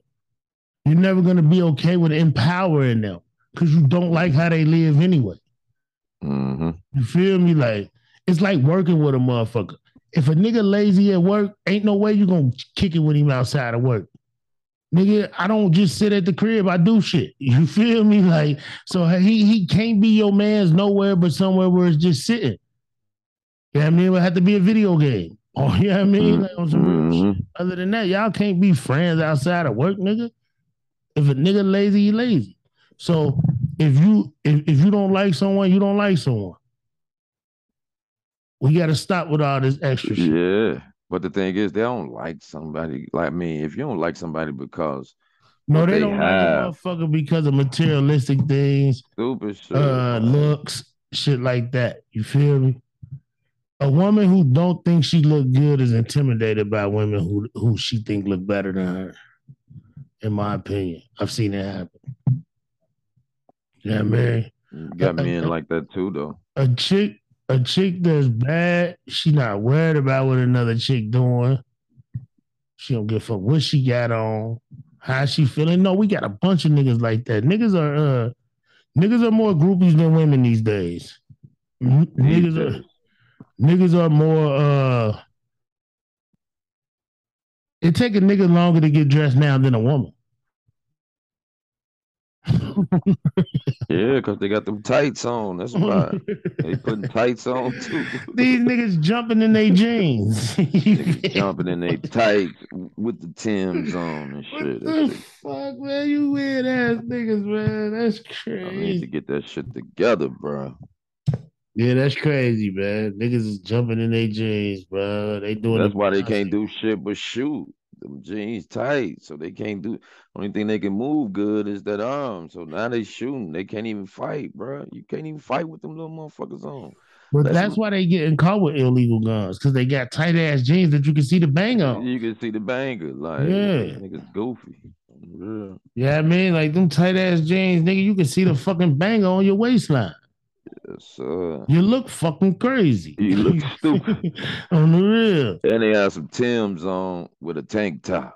[SPEAKER 2] You're never gonna be okay with empowering them because you don't like how they live anyway.
[SPEAKER 1] Mhm.
[SPEAKER 2] You feel me? Like it's like working with a motherfucker. If a nigga lazy at work, ain't no way you gonna kick it with him outside of work. Nigga, I don't just sit at the crib. I do shit. *laughs* You feel me? Like so, he he can't be your man's nowhere but somewhere where it's just sitting. You know I mean? It would have to be a video game. Oh, *laughs* you know I mean? Like real shit.
[SPEAKER 1] Mhm.
[SPEAKER 2] Other than that, y'all can't be friends outside of work, nigga. If a nigga lazy, he lazy. So if you if, if you don't like someone, you don't like someone. We gotta stop with all this extra shit.
[SPEAKER 1] Yeah. But the thing is, they don't like somebody. Like me, if you don't like somebody because
[SPEAKER 2] No, they,
[SPEAKER 1] they
[SPEAKER 2] don't
[SPEAKER 1] have.
[SPEAKER 2] like a motherfucker because of materialistic things,
[SPEAKER 1] stupid shit,
[SPEAKER 2] uh, looks, shit like that. You feel me? A woman who don't think she look good is intimidated by women who who she think look better than her. In my opinion, I've seen it happen. Yeah, man.
[SPEAKER 1] You got men like that too, though.
[SPEAKER 2] a chick a chick that's bad, she not worried about what another chick doing. She don't give a fuck what she got on, how she feeling. No, we got a bunch of niggas like that. Niggas are uh niggas are more groupies than women these days. Niggas are niggas are more uh It take a nigga longer to get dressed now than a woman. *laughs*
[SPEAKER 1] Yeah, because they got them tights on. That's *laughs* why they putting tights on too.
[SPEAKER 2] These niggas jumping in their jeans. *laughs*
[SPEAKER 1] Jumping in their tight with the Tims on and shit. What the
[SPEAKER 2] fuck, man? You weird ass niggas, man. That's crazy.
[SPEAKER 1] I need to get that shit together, bro.
[SPEAKER 2] Yeah, that's crazy, man. Niggas is jumping in their jeans, bro. They doing
[SPEAKER 1] That's why they can't do shit but shoot. Them jeans tight, so they can't do. Only thing they can move good is that arm. So now they shooting. They can't even fight, bro. You can't even fight with them little motherfuckers on.
[SPEAKER 2] But
[SPEAKER 1] That's
[SPEAKER 2] that's why they getting caught with illegal guns because they got tight ass jeans that you can see the bang on.
[SPEAKER 1] You can see the banger, like
[SPEAKER 2] Yeah.
[SPEAKER 1] niggas goofy. Yeah.
[SPEAKER 2] Yeah, I mean, like them tight ass jeans, nigga, you can see the fucking bang on your waistline.
[SPEAKER 1] Yes, sir.
[SPEAKER 2] You look fucking crazy.
[SPEAKER 1] You look *laughs* stupid.
[SPEAKER 2] on the real.
[SPEAKER 1] And they have some Tims on with a tank top.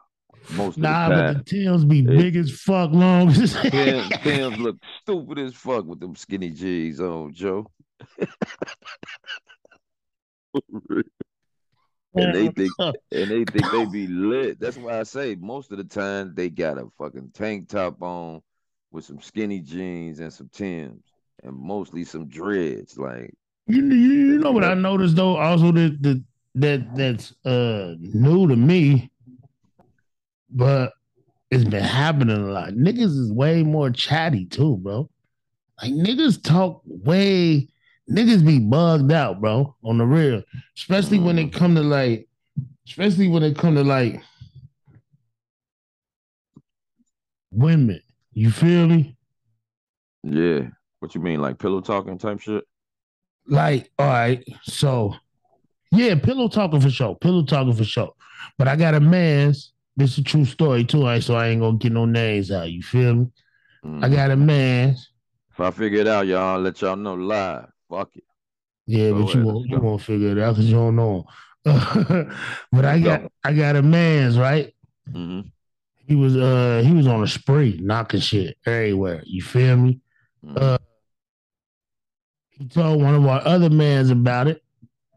[SPEAKER 1] Most of
[SPEAKER 2] Nah,
[SPEAKER 1] the
[SPEAKER 2] but the tails be
[SPEAKER 1] They-
[SPEAKER 2] big as fuck, long as *laughs*
[SPEAKER 1] Tims, Tims look stupid as fuck with them skinny jeans on, Joe. *laughs* and they think and they think they be lit. That's why I say most of the time they got a fucking tank top on with some skinny jeans and some Tims and mostly some dreads. Like
[SPEAKER 2] You, you, you know what I noticed though, also that that that that's uh new to me, but it's been happening a lot. Niggas is way more chatty too, bro. Like niggas talk way niggas be bugged out, bro, on the real. Especially when it come to like, especially when it come to like women. You feel me?
[SPEAKER 1] yeah. What you mean, like pillow talking type shit?
[SPEAKER 2] like, all right, so yeah, pillow talking for sure. Pillow talking for sure. But I got a man's, this is a true story too, right, so I ain't gonna get no names out. You feel me? I
[SPEAKER 1] Mhm.
[SPEAKER 2] got a man's.
[SPEAKER 1] If I figure it out, y'all, I'll let y'all know live. Fuck it.
[SPEAKER 2] Yeah,
[SPEAKER 1] Go
[SPEAKER 2] but you won't you won't figure it out because you don't know *laughs* but I got
[SPEAKER 1] go.
[SPEAKER 2] I got a man's, right?
[SPEAKER 1] hmm
[SPEAKER 2] He was uh he was on a spree, knocking shit everywhere. You feel me?
[SPEAKER 1] hmm
[SPEAKER 2] Uh, told one of our other mans about it.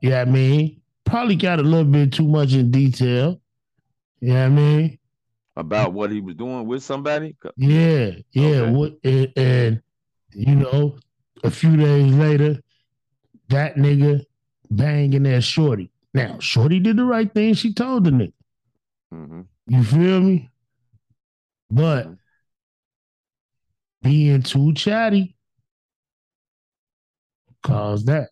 [SPEAKER 2] You know what I mean? Probably got a little bit too much in detail. You know what I mean?
[SPEAKER 1] About what he was doing with somebody?
[SPEAKER 2] Yeah, yeah.
[SPEAKER 1] Okay.
[SPEAKER 2] What and, and you know, a few days later, that nigga banging that shorty. Now, shorty did the right thing. She told the nigga.
[SPEAKER 1] Mhm.
[SPEAKER 2] You feel me? But
[SPEAKER 1] Mhm.
[SPEAKER 2] being too chatty caused that.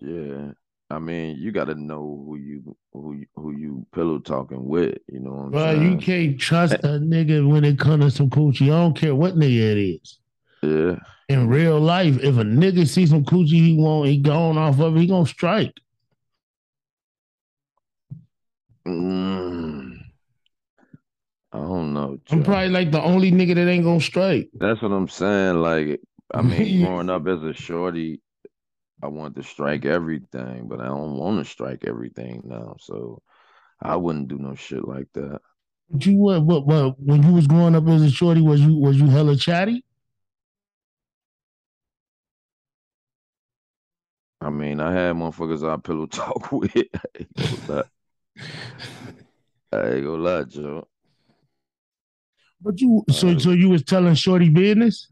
[SPEAKER 1] Yeah. I mean, you got to know who you who you, who you pillow talking with. You know what I'm
[SPEAKER 2] Well,
[SPEAKER 1] saying?
[SPEAKER 2] you can't trust *laughs* a nigga when it comes to some coochie. I don't care what nigga it is.
[SPEAKER 1] Yeah.
[SPEAKER 2] In real life, if a nigga see some coochie he want, he going off of it, he gonna strike.
[SPEAKER 1] Mm. I don't know.
[SPEAKER 2] I'm probably like the only nigga that ain't gonna strike.
[SPEAKER 1] That's what I'm saying. Like, I mean, *laughs* growing up as a shorty, I wanted to strike everything, but I don't want to strike everything now. So I wouldn't do no shit like that.
[SPEAKER 2] But you what? What? What? When you was growing up as a shorty, was you was you hella chatty?
[SPEAKER 1] I mean, I had motherfuckers I pillow *laughs* talk with. I ain't gonna lie. I ain't gonna lie, Joe.
[SPEAKER 2] But you so
[SPEAKER 1] Uh,
[SPEAKER 2] so you was telling shorty business?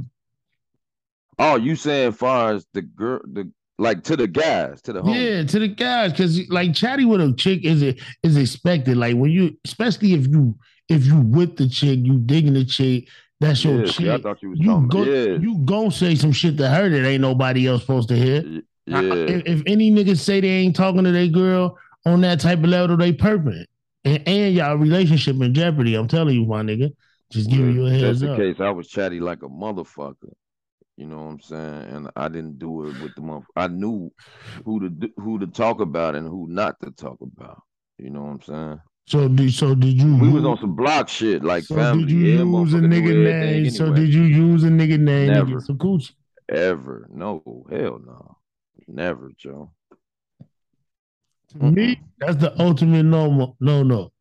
[SPEAKER 1] Oh, you saying far as the girl, the like to the guys, to the homies.
[SPEAKER 2] Yeah, to the guys, because like chatty with a chick is is expected. Like when you, especially if you if you with the chick, you digging the chick, that's your
[SPEAKER 1] Yeah, see, I
[SPEAKER 2] chick.
[SPEAKER 1] thought you was
[SPEAKER 2] You go,
[SPEAKER 1] yeah.
[SPEAKER 2] you gon' say some shit to her that ain't nobody else supposed to hear. I-
[SPEAKER 1] yeah.
[SPEAKER 2] if, if any niggas say they ain't talking to their girl on that type of level, they perping. And, and y'all relationship in jeopardy. I'm telling you, my nigga. Just giving you a
[SPEAKER 1] Just
[SPEAKER 2] heads
[SPEAKER 1] in
[SPEAKER 2] up.
[SPEAKER 1] case I was chatty like a motherfucker. You know what I'm saying? And I didn't do it with the mother. I knew who to do, who to talk about and who not to talk about. You know what I'm saying?
[SPEAKER 2] So did so did you
[SPEAKER 1] We was on some block shit like
[SPEAKER 2] so
[SPEAKER 1] family.
[SPEAKER 2] did you
[SPEAKER 1] Yeah,
[SPEAKER 2] use a nigga name? So did you use a nigga name to
[SPEAKER 1] Never.
[SPEAKER 2] get some coochie?
[SPEAKER 1] ever? No, hell no, never, Joe.
[SPEAKER 2] To me, that's the ultimate no no no.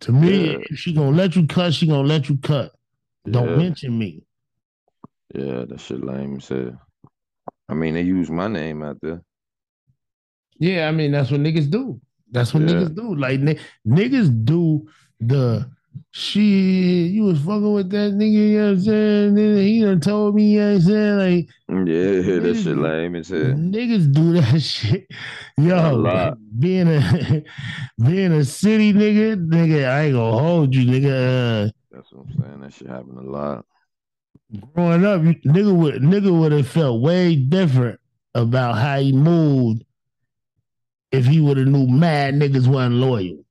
[SPEAKER 2] To me,
[SPEAKER 1] Yeah.
[SPEAKER 2] she gonna let you cut, she gonna let you cut. Don't
[SPEAKER 1] Yeah.
[SPEAKER 2] mention me.
[SPEAKER 1] Yeah, that shit lame hell. I mean, they use my name out there.
[SPEAKER 2] Yeah, I mean that's what niggas do. That's what
[SPEAKER 1] Yeah.
[SPEAKER 2] niggas do. Like ni- niggas do the shit. You was fucking with that nigga. You know what I'm saying? He done told me. You know what I'm saying? Like
[SPEAKER 1] Yeah, *laughs* that shit
[SPEAKER 2] Niggas-
[SPEAKER 1] lame as hell.
[SPEAKER 2] niggas do *laughs* that shit.
[SPEAKER 1] A
[SPEAKER 2] Yo,
[SPEAKER 1] lot.
[SPEAKER 2] being a *laughs* being a city nigga, nigga, I ain't gonna hold you, nigga. Uh,
[SPEAKER 1] That's what I'm saying. That shit happen a lot.
[SPEAKER 2] Growing up, nigga would nigga would have felt way different about how he moved if he would have knew mad niggas wasn't loyal.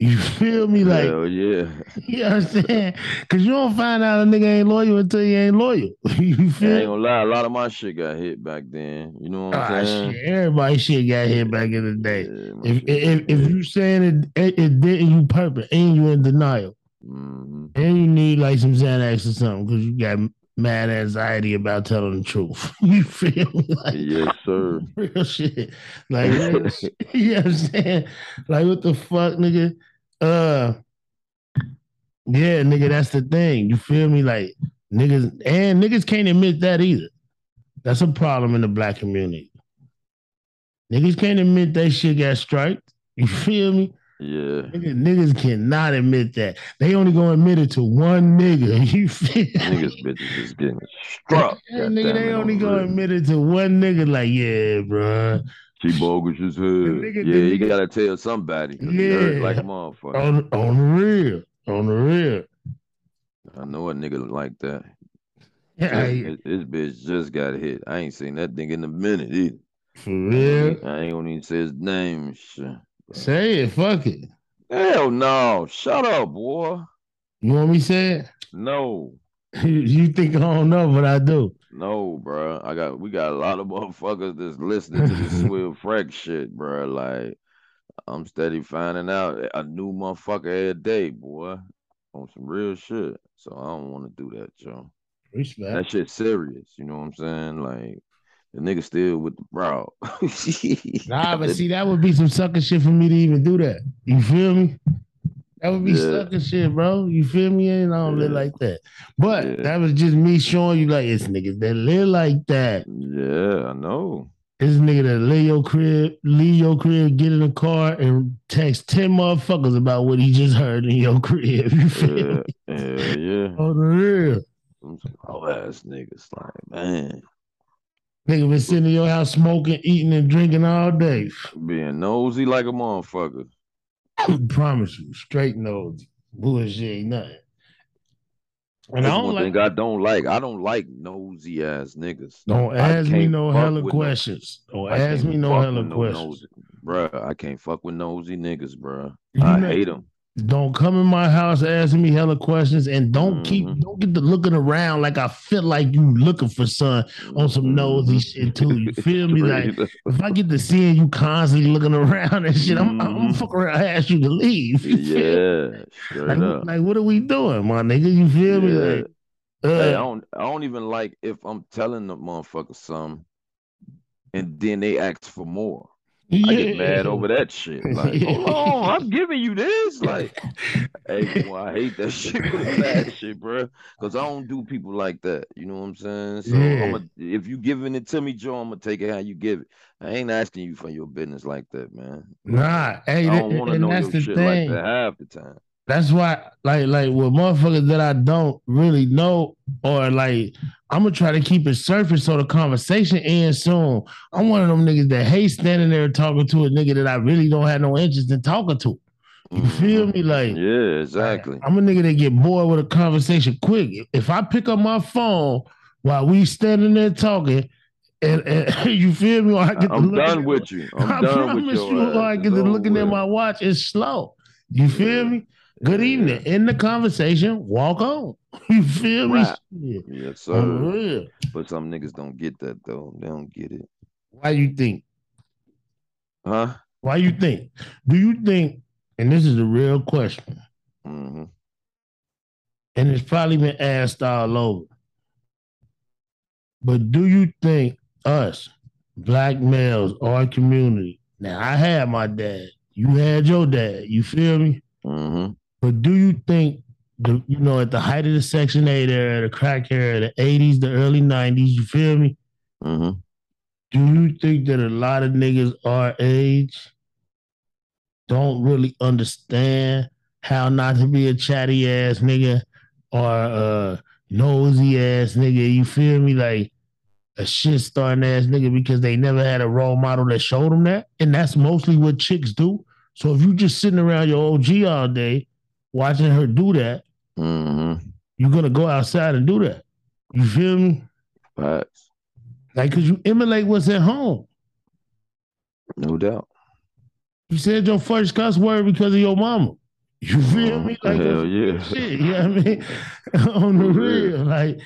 [SPEAKER 2] You feel me? Like,
[SPEAKER 1] Hell yeah. *laughs*
[SPEAKER 2] you know what I'm saying? Cause you don't find out a nigga ain't loyal until he ain't loyal. *laughs* you feel
[SPEAKER 1] I ain't gonna lie, a lot of my shit got hit back then. You know what
[SPEAKER 2] Ah,
[SPEAKER 1] I'm saying?
[SPEAKER 2] shit. Everybody shit got hit back in the day.
[SPEAKER 1] Yeah, my
[SPEAKER 2] If if, if you saying it, it, it didn't you purpose and you in denial
[SPEAKER 1] Mhm.
[SPEAKER 2] and you need like some Xanax or something because you got mad anxiety about telling the truth. *laughs* you feel me? Like,
[SPEAKER 1] Yes, sir. *laughs*
[SPEAKER 2] real shit. Like *laughs* real shit. you know what I'm saying? Like what the fuck, nigga? Uh yeah, nigga, that's the thing. You feel me? Like niggas and niggas can't admit that either. That's a problem in the black community. Niggas can't admit that shit got striped. You feel me?
[SPEAKER 1] Yeah.
[SPEAKER 2] Niggas, niggas cannot admit that. They only gonna admit it to one nigga. *laughs* You feel
[SPEAKER 1] Niggas bitches is getting struck. *laughs*
[SPEAKER 2] Yeah, nigga, they only
[SPEAKER 1] on
[SPEAKER 2] gonna
[SPEAKER 1] real.
[SPEAKER 2] admit it to one nigga. Like, yeah, bro.
[SPEAKER 1] She bogus as hell.
[SPEAKER 2] nigga-
[SPEAKER 1] yeah, you gotta tell somebody.
[SPEAKER 2] Yeah.
[SPEAKER 1] like motherfucker.
[SPEAKER 2] On on the real, on the real.
[SPEAKER 1] I know a nigga like that.
[SPEAKER 2] Yeah,
[SPEAKER 1] This, this bitch just got hit. I ain't seen that nigga in a minute either.
[SPEAKER 2] for real.
[SPEAKER 1] I ain't gonna even say his name. Shit.
[SPEAKER 2] Say it. Fuck it.
[SPEAKER 1] Hell no. Shut up, boy.
[SPEAKER 2] You want me to say it?
[SPEAKER 1] No. *laughs*
[SPEAKER 2] you think I don't know, but I do.
[SPEAKER 1] No, bro. I got we got a lot of motherfuckers that's listening to this *laughs* Swill Frex shit, bro. Like I'm steady finding out a new motherfucker every day, boy. On some real shit. So I don't want to do that, Joe.
[SPEAKER 2] Respect.
[SPEAKER 1] That shit serious. You know what I'm saying? Like the nigga still with the bro. *laughs*
[SPEAKER 2] Nah, but see, that would be some sucker shit for me to even do that. You feel me? That would be
[SPEAKER 1] Yeah.
[SPEAKER 2] sucker shit, bro. You feel me? And I don't live like that. But
[SPEAKER 1] Yeah.
[SPEAKER 2] that was just me showing you, like, it's niggas that live like that.
[SPEAKER 1] Yeah, I know.
[SPEAKER 2] This nigga that leave your crib, leave your crib, get in the car, and text 10 motherfuckers about what he just heard in your *laughs* crib. You feel
[SPEAKER 1] Yeah,
[SPEAKER 2] me?
[SPEAKER 1] yeah, yeah.
[SPEAKER 2] On the real.
[SPEAKER 1] Some ass niggas, like man,
[SPEAKER 2] Nigga been sitting in your house smoking, eating, and drinking all day.
[SPEAKER 1] being nosy like a motherfucker.
[SPEAKER 2] I promise you, straight nose. Bullshit ain't nothing. And I don't like
[SPEAKER 1] I don't like. I don't like nosy ass niggas.
[SPEAKER 2] Don't ask me no hella
[SPEAKER 1] with no-
[SPEAKER 2] questions. Don't ask me no hella questions.
[SPEAKER 1] nosy- Bruh, I can't fuck with nosy niggas, bruh.
[SPEAKER 2] You
[SPEAKER 1] I
[SPEAKER 2] know-
[SPEAKER 1] hate them.
[SPEAKER 2] Don't come in my house asking me hella questions, and don't keep
[SPEAKER 1] Mhm.
[SPEAKER 2] don't get to looking around like I feel like you looking for son on some nosy shit too. You *laughs* feel me? Like if I get to seeing you constantly looking around and shit, I'm I'm gonna
[SPEAKER 1] Mhm.
[SPEAKER 2] fuck around, ask you to leave. You *laughs*
[SPEAKER 1] yeah,
[SPEAKER 2] Like, like what are we doing, my nigga? You feel me?
[SPEAKER 1] Yeah.
[SPEAKER 2] Like,
[SPEAKER 1] Hey, I
[SPEAKER 2] uh,
[SPEAKER 1] don't I don't even like if I'm telling the motherfucker something and then they ask for more. I get mad over that shit. Like, *laughs* hold on, I'm giving you this. Like, hey, boy, I hate that *laughs* shit with that *laughs* shit, bro. Because I don't do people like that. You know what I'm saying? So
[SPEAKER 2] Yeah.
[SPEAKER 1] I'm a, if you giving it to me, Joe, I'm gonna take it how you give it. I ain't asking you for your business like that, man.
[SPEAKER 2] Nah, hey,
[SPEAKER 1] I don't want to know your shit
[SPEAKER 2] thing.
[SPEAKER 1] like that half the time.
[SPEAKER 2] That's why, like, like with motherfuckers that I don't really know, or like, I'm gonna try to keep it surface so the conversation ends soon. I'm one of them niggas that hate standing there talking to a nigga that I really don't have no interest in talking to. You feel
[SPEAKER 1] Mhm.
[SPEAKER 2] me? Like,
[SPEAKER 1] Yeah, exactly.
[SPEAKER 2] I'm a nigga that get bored with a conversation quick. If I pick up my phone while we standing there talking, and, and *laughs* you feel me, or I get to
[SPEAKER 1] I'm done with you. I'm *laughs*
[SPEAKER 2] I
[SPEAKER 1] done with
[SPEAKER 2] promise
[SPEAKER 1] your
[SPEAKER 2] you, I get to looking
[SPEAKER 1] over
[SPEAKER 2] at my watch. It's slow. You feel
[SPEAKER 1] Yeah.
[SPEAKER 2] me? Good
[SPEAKER 1] Yeah.
[SPEAKER 2] evening. In the conversation, walk on. *laughs* You feel me?
[SPEAKER 1] Right. Yes, sir. But some niggas don't get that though. They don't get it.
[SPEAKER 2] Why you think?
[SPEAKER 1] Huh?
[SPEAKER 2] Why you think? Do you think? And this is a real question,
[SPEAKER 1] hmm
[SPEAKER 2] and it's probably been asked all over. But do you think us, black males, our community? Now I had my dad. You had your dad. You feel me?
[SPEAKER 1] hmm
[SPEAKER 2] But do you think the you know at the height of the Section Eight era, the crack era, the eighties, the early nineties, you feel me?
[SPEAKER 1] hmm
[SPEAKER 2] Do you think that a lot of niggas our age don't really understand how not to be a chatty ass nigga or a nosy ass nigga. You feel me? Like a shit starting ass nigga because they never had a role model that showed them that. And that's mostly what chicks do. So if you just sitting around your OG all day watching her do that,
[SPEAKER 1] Mm-hmm.
[SPEAKER 2] you're gonna go outside and do that. You feel me?
[SPEAKER 1] Facts.
[SPEAKER 2] Like, cause you emulate what's at home.
[SPEAKER 1] No doubt.
[SPEAKER 2] You said your first cuss word because of your mama. You feel me? Like
[SPEAKER 1] Hell yeah.
[SPEAKER 2] shit. You know what I mean? *laughs* On the real. like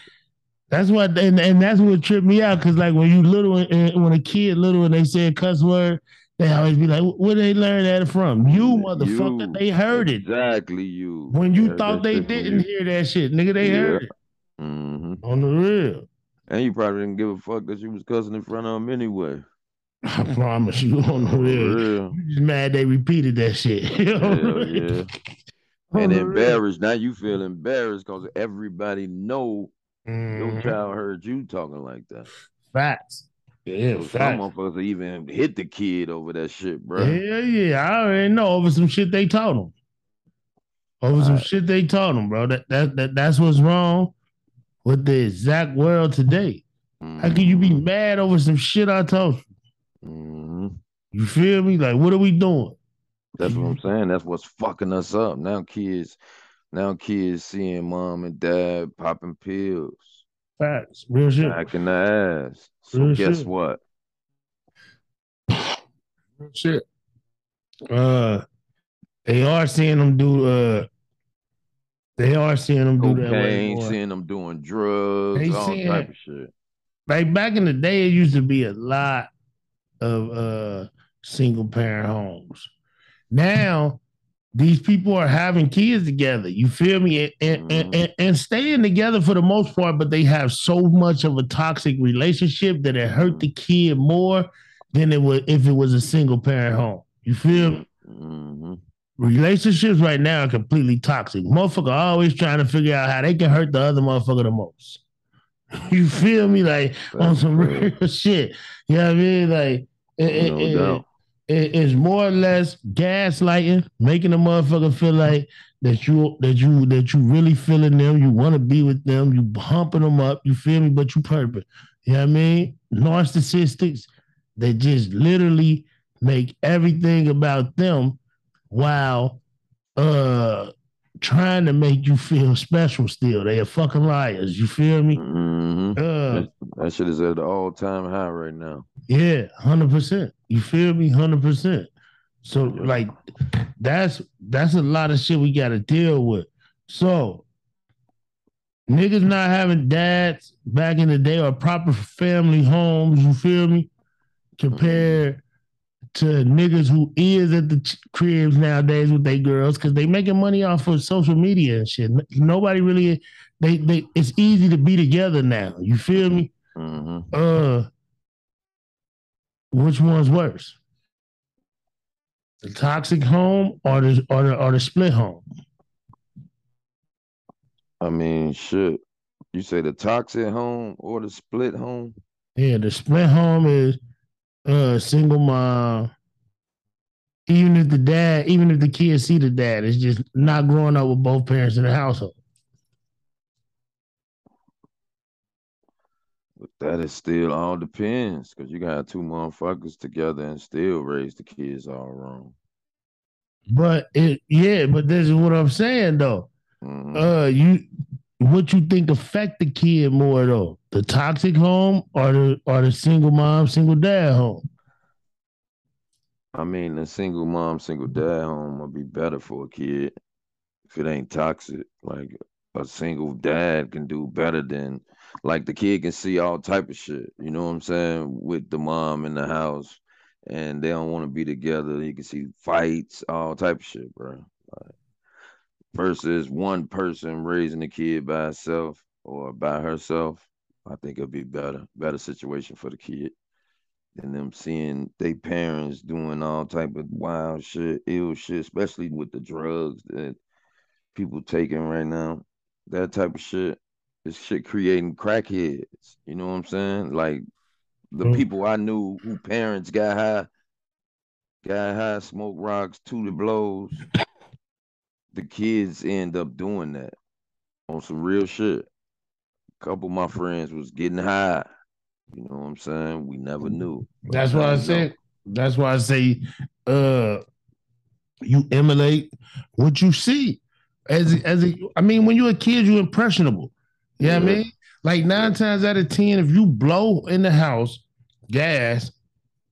[SPEAKER 2] that's what, and, and that's what tripped me out. Cause like when you little, and when a kid little, and they said cuss word, they always be like, "Where they learn that from? You motherfucker!
[SPEAKER 1] You.
[SPEAKER 2] They heard it
[SPEAKER 1] Exactly you.
[SPEAKER 2] when you
[SPEAKER 1] Heard
[SPEAKER 2] thought they didn't hear that shit, nigga. They
[SPEAKER 1] Yeah.
[SPEAKER 2] heard it
[SPEAKER 1] Mm-hmm.
[SPEAKER 2] on the real.
[SPEAKER 1] And you probably didn't give a fuck that you was cussing in front of him anyway.
[SPEAKER 2] I promise you on the real.
[SPEAKER 1] real.
[SPEAKER 2] You just mad they repeated that shit. You know what I
[SPEAKER 1] Hell yeah. And embarrassed. Now you feel embarrassed because everybody know your
[SPEAKER 2] Mhm.
[SPEAKER 1] child heard you talking like that.
[SPEAKER 2] Facts. Yeah,
[SPEAKER 1] So some
[SPEAKER 2] facts.
[SPEAKER 1] motherfuckers even hit the kid over that shit, bro.
[SPEAKER 2] Hell yeah, I already know over some shit they taught them. Over some
[SPEAKER 1] Right.
[SPEAKER 2] shit they taught them, bro. That, that that that's what's wrong with the exact world today. How can you be mad over some shit I told you?
[SPEAKER 1] hmm
[SPEAKER 2] You feel me? Like, what are we doing?
[SPEAKER 1] That's what I'm saying. That's what's fucking us up. Now kids, now kids seeing mom and dad popping pills,
[SPEAKER 2] Facts, real shit.
[SPEAKER 1] back in the ass. So
[SPEAKER 2] Real
[SPEAKER 1] guess
[SPEAKER 2] shit.
[SPEAKER 1] what?
[SPEAKER 2] Real shit. Uh, they are seeing them do. Uh, they are seeing them do that way more.
[SPEAKER 1] seeing them doing drugs,
[SPEAKER 2] They
[SPEAKER 1] all
[SPEAKER 2] seeing-
[SPEAKER 1] type of shit.
[SPEAKER 2] like back in the day, it used to be a lot of uh single parent homes. Now these people are having kids together. You feel me? And, and, and, and, and staying together for the most part, but they have so much of a toxic relationship that it hurt the kid more than it would if it was a single parent home. You feel me?
[SPEAKER 1] hmm
[SPEAKER 2] Relationships right now are completely toxic. Motherfucker always trying to figure out how they can hurt the other motherfucker the most. *laughs* You feel me? Like on some real *laughs* shit. You know what I mean? Like it, it-
[SPEAKER 1] No
[SPEAKER 2] it-
[SPEAKER 1] doubt.
[SPEAKER 2] It- it's more or less gaslighting, making a motherfucker feel like that you that you that you really feeling them, you want to be with them, you humping them up, you feel me? But you perfect. You know what I mean? Narcissistics, they just literally make everything about them while uh trying to make you feel special still. They are fucking liars. You feel me?
[SPEAKER 1] hmm
[SPEAKER 2] Uh
[SPEAKER 1] That, that shit is at an all time high right now.
[SPEAKER 2] Yeah, hundred percent. You feel me? Hundred percent. So like that's that's a lot of shit we gotta deal with. So niggas not having dads back in the day or proper family homes, you feel me? Compared to niggas who is at the cribs nowadays with their girls because they making money off of social media and shit. Nobody really they they it's easy to be together now. You feel me?
[SPEAKER 1] hmm
[SPEAKER 2] Uh, which one's worse? The toxic home or the or the or the split home?
[SPEAKER 1] I mean, shit. You say the toxic home or the split home?
[SPEAKER 2] Yeah, the split home is uh single mom. Even if the dad, even if the kids see the dad, it's just not growing up with both parents in the household.
[SPEAKER 1] But that is still all depends because you got two motherfuckers together and still raise the kids all wrong.
[SPEAKER 2] But it, yeah, but this is what I'm saying though.
[SPEAKER 1] Mhm.
[SPEAKER 2] Uh, you, what you think affect the kid more though? The toxic home or the or the single mom, single dad home?
[SPEAKER 1] I mean, a single mom, single dad home would be better for a kid if it ain't toxic. Like a single dad can do better than, like the kid can see all type of shit. You know what I'm saying? With the mom in the house, and they don't want to be together. You can see fights, all type of shit, bro. Like, versus one person raising a kid by herself or by herself. I think it'd be better, better situation for the kid and them seeing they parents doing all type of wild shit, ill shit, especially with the drugs that people taking right now. That type of shit. This shit creating crackheads. You know what I'm saying? Like the
[SPEAKER 2] Mm.
[SPEAKER 1] people I knew who parents got high, got high, smoke rocks, tootie blows. The kids end up doing that on some real shit. A couple of my friends was getting high. You know what I'm saying? We never knew.
[SPEAKER 2] That's why I
[SPEAKER 1] know.
[SPEAKER 2] said. That's why I say, uh, you emulate what you see. As as a, I mean, when you're a kid, you're impressionable. You know what I mean? Like nine times out of ten, if you blow in the house gas,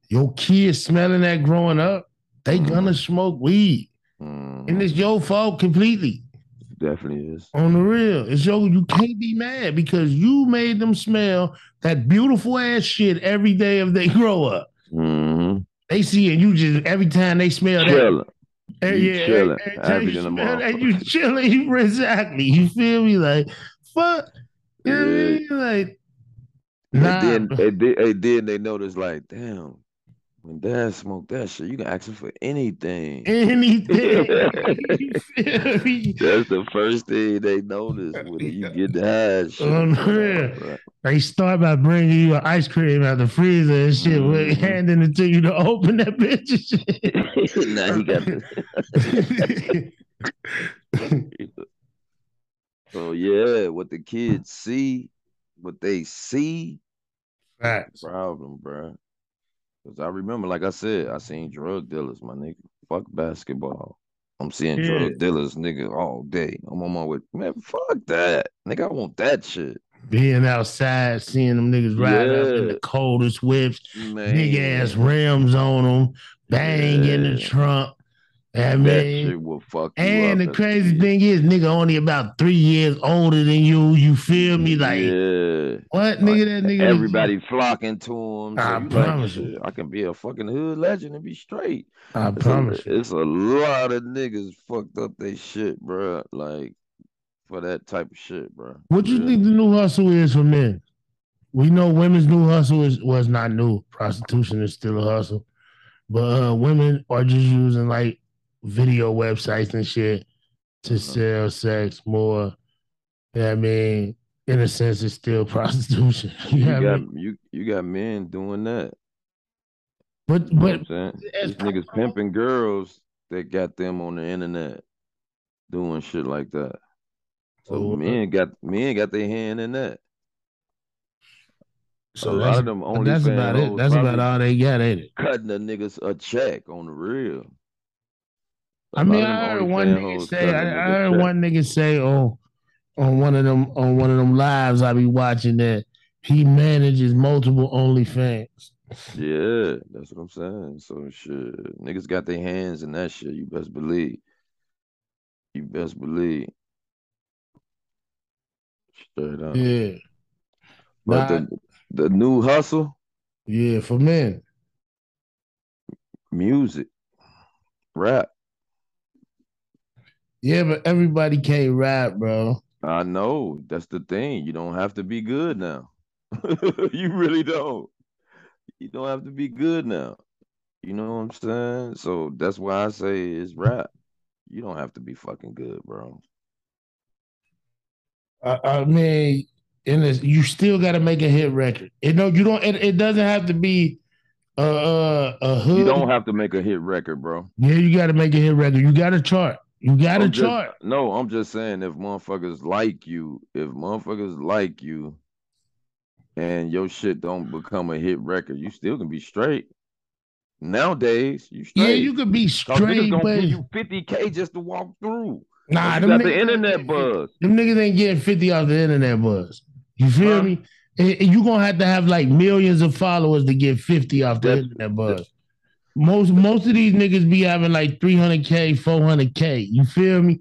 [SPEAKER 2] your kids smelling that growing up, they
[SPEAKER 1] Mhm.
[SPEAKER 2] gonna smoke weed,
[SPEAKER 1] Mhm.
[SPEAKER 2] and it's your fault completely.
[SPEAKER 1] Definitely is.
[SPEAKER 2] On the real, it's your you can't be mad because you made them smell that beautiful ass shit every day of they *laughs* grow up.
[SPEAKER 1] Mm-hmm.
[SPEAKER 2] They see it, you just every time they smell that,
[SPEAKER 1] Chilling.
[SPEAKER 2] eh,
[SPEAKER 1] You
[SPEAKER 2] yeah,
[SPEAKER 1] chilling,
[SPEAKER 2] every time
[SPEAKER 1] happy
[SPEAKER 2] you
[SPEAKER 1] than a
[SPEAKER 2] smell that,
[SPEAKER 1] motherfucker.
[SPEAKER 2] you chilling. You *laughs* exactly. You feel me? Like fuck. You know what I
[SPEAKER 1] Yeah.
[SPEAKER 2] mean? Like nah.
[SPEAKER 1] And then, and then, and then they notice, like, damn, when dad smoked that shit, you can ask him for anything.
[SPEAKER 2] anything. you feel me?
[SPEAKER 1] That's the first thing they notice when you get the high *laughs* shit.
[SPEAKER 2] Unreal. They start by bringing you an ice cream out the freezer and shit, with
[SPEAKER 1] Mhm.
[SPEAKER 2] handing it to you to open that bitch and shit. *laughs*
[SPEAKER 1] now he got *laughs* So yeah, what the kids see, what they see,
[SPEAKER 2] Facts.
[SPEAKER 1] problem, bruh. Cause I remember, like I said, I seen drug dealers, my nigga. Fuck basketball. I'm seeing
[SPEAKER 2] Yeah.
[SPEAKER 1] drug dealers, nigga, all day. I'm on my way. Man, fuck that. Nigga, I want that shit.
[SPEAKER 2] Being outside, seeing them niggas ride up in the coldest whips,
[SPEAKER 1] Man.
[SPEAKER 2] big ass rims on them, bang in the trunk. I
[SPEAKER 1] That shit will fuck
[SPEAKER 2] and the crazy
[SPEAKER 1] kid.
[SPEAKER 2] thing is, nigga only about three years older than you. You feel me? Like
[SPEAKER 1] yeah.
[SPEAKER 2] what, nigga? That nigga.
[SPEAKER 1] Everybody flocking to him. So
[SPEAKER 2] I promise
[SPEAKER 1] like,
[SPEAKER 2] you.
[SPEAKER 1] I can be a fucking hood legend and be straight.
[SPEAKER 2] I
[SPEAKER 1] It's a,
[SPEAKER 2] promise you.
[SPEAKER 1] it's a lot of niggas fucked up they shit, bruh. Like for that type of shit, bruh.
[SPEAKER 2] What you
[SPEAKER 1] Yeah.
[SPEAKER 2] think the new hustle is for men? We know women's new hustle is was not new. Prostitution is still a hustle, but uh, women are just using like video websites and shit to sell sex more. Yeah, I mean, in a sense, it's still *laughs* prostitution. You
[SPEAKER 1] You
[SPEAKER 2] know what I
[SPEAKER 1] got
[SPEAKER 2] mean?
[SPEAKER 1] you you got men doing that.
[SPEAKER 2] But
[SPEAKER 1] You know
[SPEAKER 2] but
[SPEAKER 1] These niggas pimping girls that got them on the internet doing shit like that. So
[SPEAKER 2] uh,
[SPEAKER 1] men got men got their hand in that.
[SPEAKER 2] so
[SPEAKER 1] a lot of them only
[SPEAKER 2] that's about it. That's about all they got, ain't it?
[SPEAKER 1] cutting the niggas a check on the real.
[SPEAKER 2] I mean, I heard one nigga say, I, I heard one nigga say on on one of them on one of them lives I be watching that he manages multiple OnlyFans.
[SPEAKER 1] Yeah, that's what I'm saying. So shit, niggas got their hands in that shit. You best believe. You best believe. Straight up.
[SPEAKER 2] Yeah,
[SPEAKER 1] But
[SPEAKER 2] Nah.
[SPEAKER 1] the the new hustle,
[SPEAKER 2] yeah, for men.
[SPEAKER 1] music, rap.
[SPEAKER 2] Yeah, but everybody can't rap, bro.
[SPEAKER 1] I know that's the thing. You don't have to be good now. *laughs* you really don't. You don't have to be good now. You know what I'm saying? So that's why I say it's rap. You don't have to be fucking good, bro.
[SPEAKER 2] I, I mean, in this, you still got to make a hit record. It no, you don't. It, it doesn't have to be a a, a hood.
[SPEAKER 1] You don't have to make a hit record, bro.
[SPEAKER 2] yeah, you got to make a hit record. You got to chart. You got
[SPEAKER 1] I'm just-
[SPEAKER 2] chart.
[SPEAKER 1] no, I'm just saying if motherfuckers like you, if motherfuckers like you, and your shit don't become a hit record, you still can be straight. Nowadays, you straight.
[SPEAKER 2] Yeah, you could be straight,
[SPEAKER 1] gonna
[SPEAKER 2] but
[SPEAKER 1] you 50k just to walk through.
[SPEAKER 2] nah,
[SPEAKER 1] you
[SPEAKER 2] them
[SPEAKER 1] got
[SPEAKER 2] niggas
[SPEAKER 1] the internet buzz.
[SPEAKER 2] Them niggas ain't getting fifty off the internet buzz. You feel
[SPEAKER 1] Huh?
[SPEAKER 2] me? And, and you gonna have to have like millions of followers to get fifty off the
[SPEAKER 1] That's-
[SPEAKER 2] internet buzz. Most most of these niggas be having like three hundred k, four hundred k. You feel me?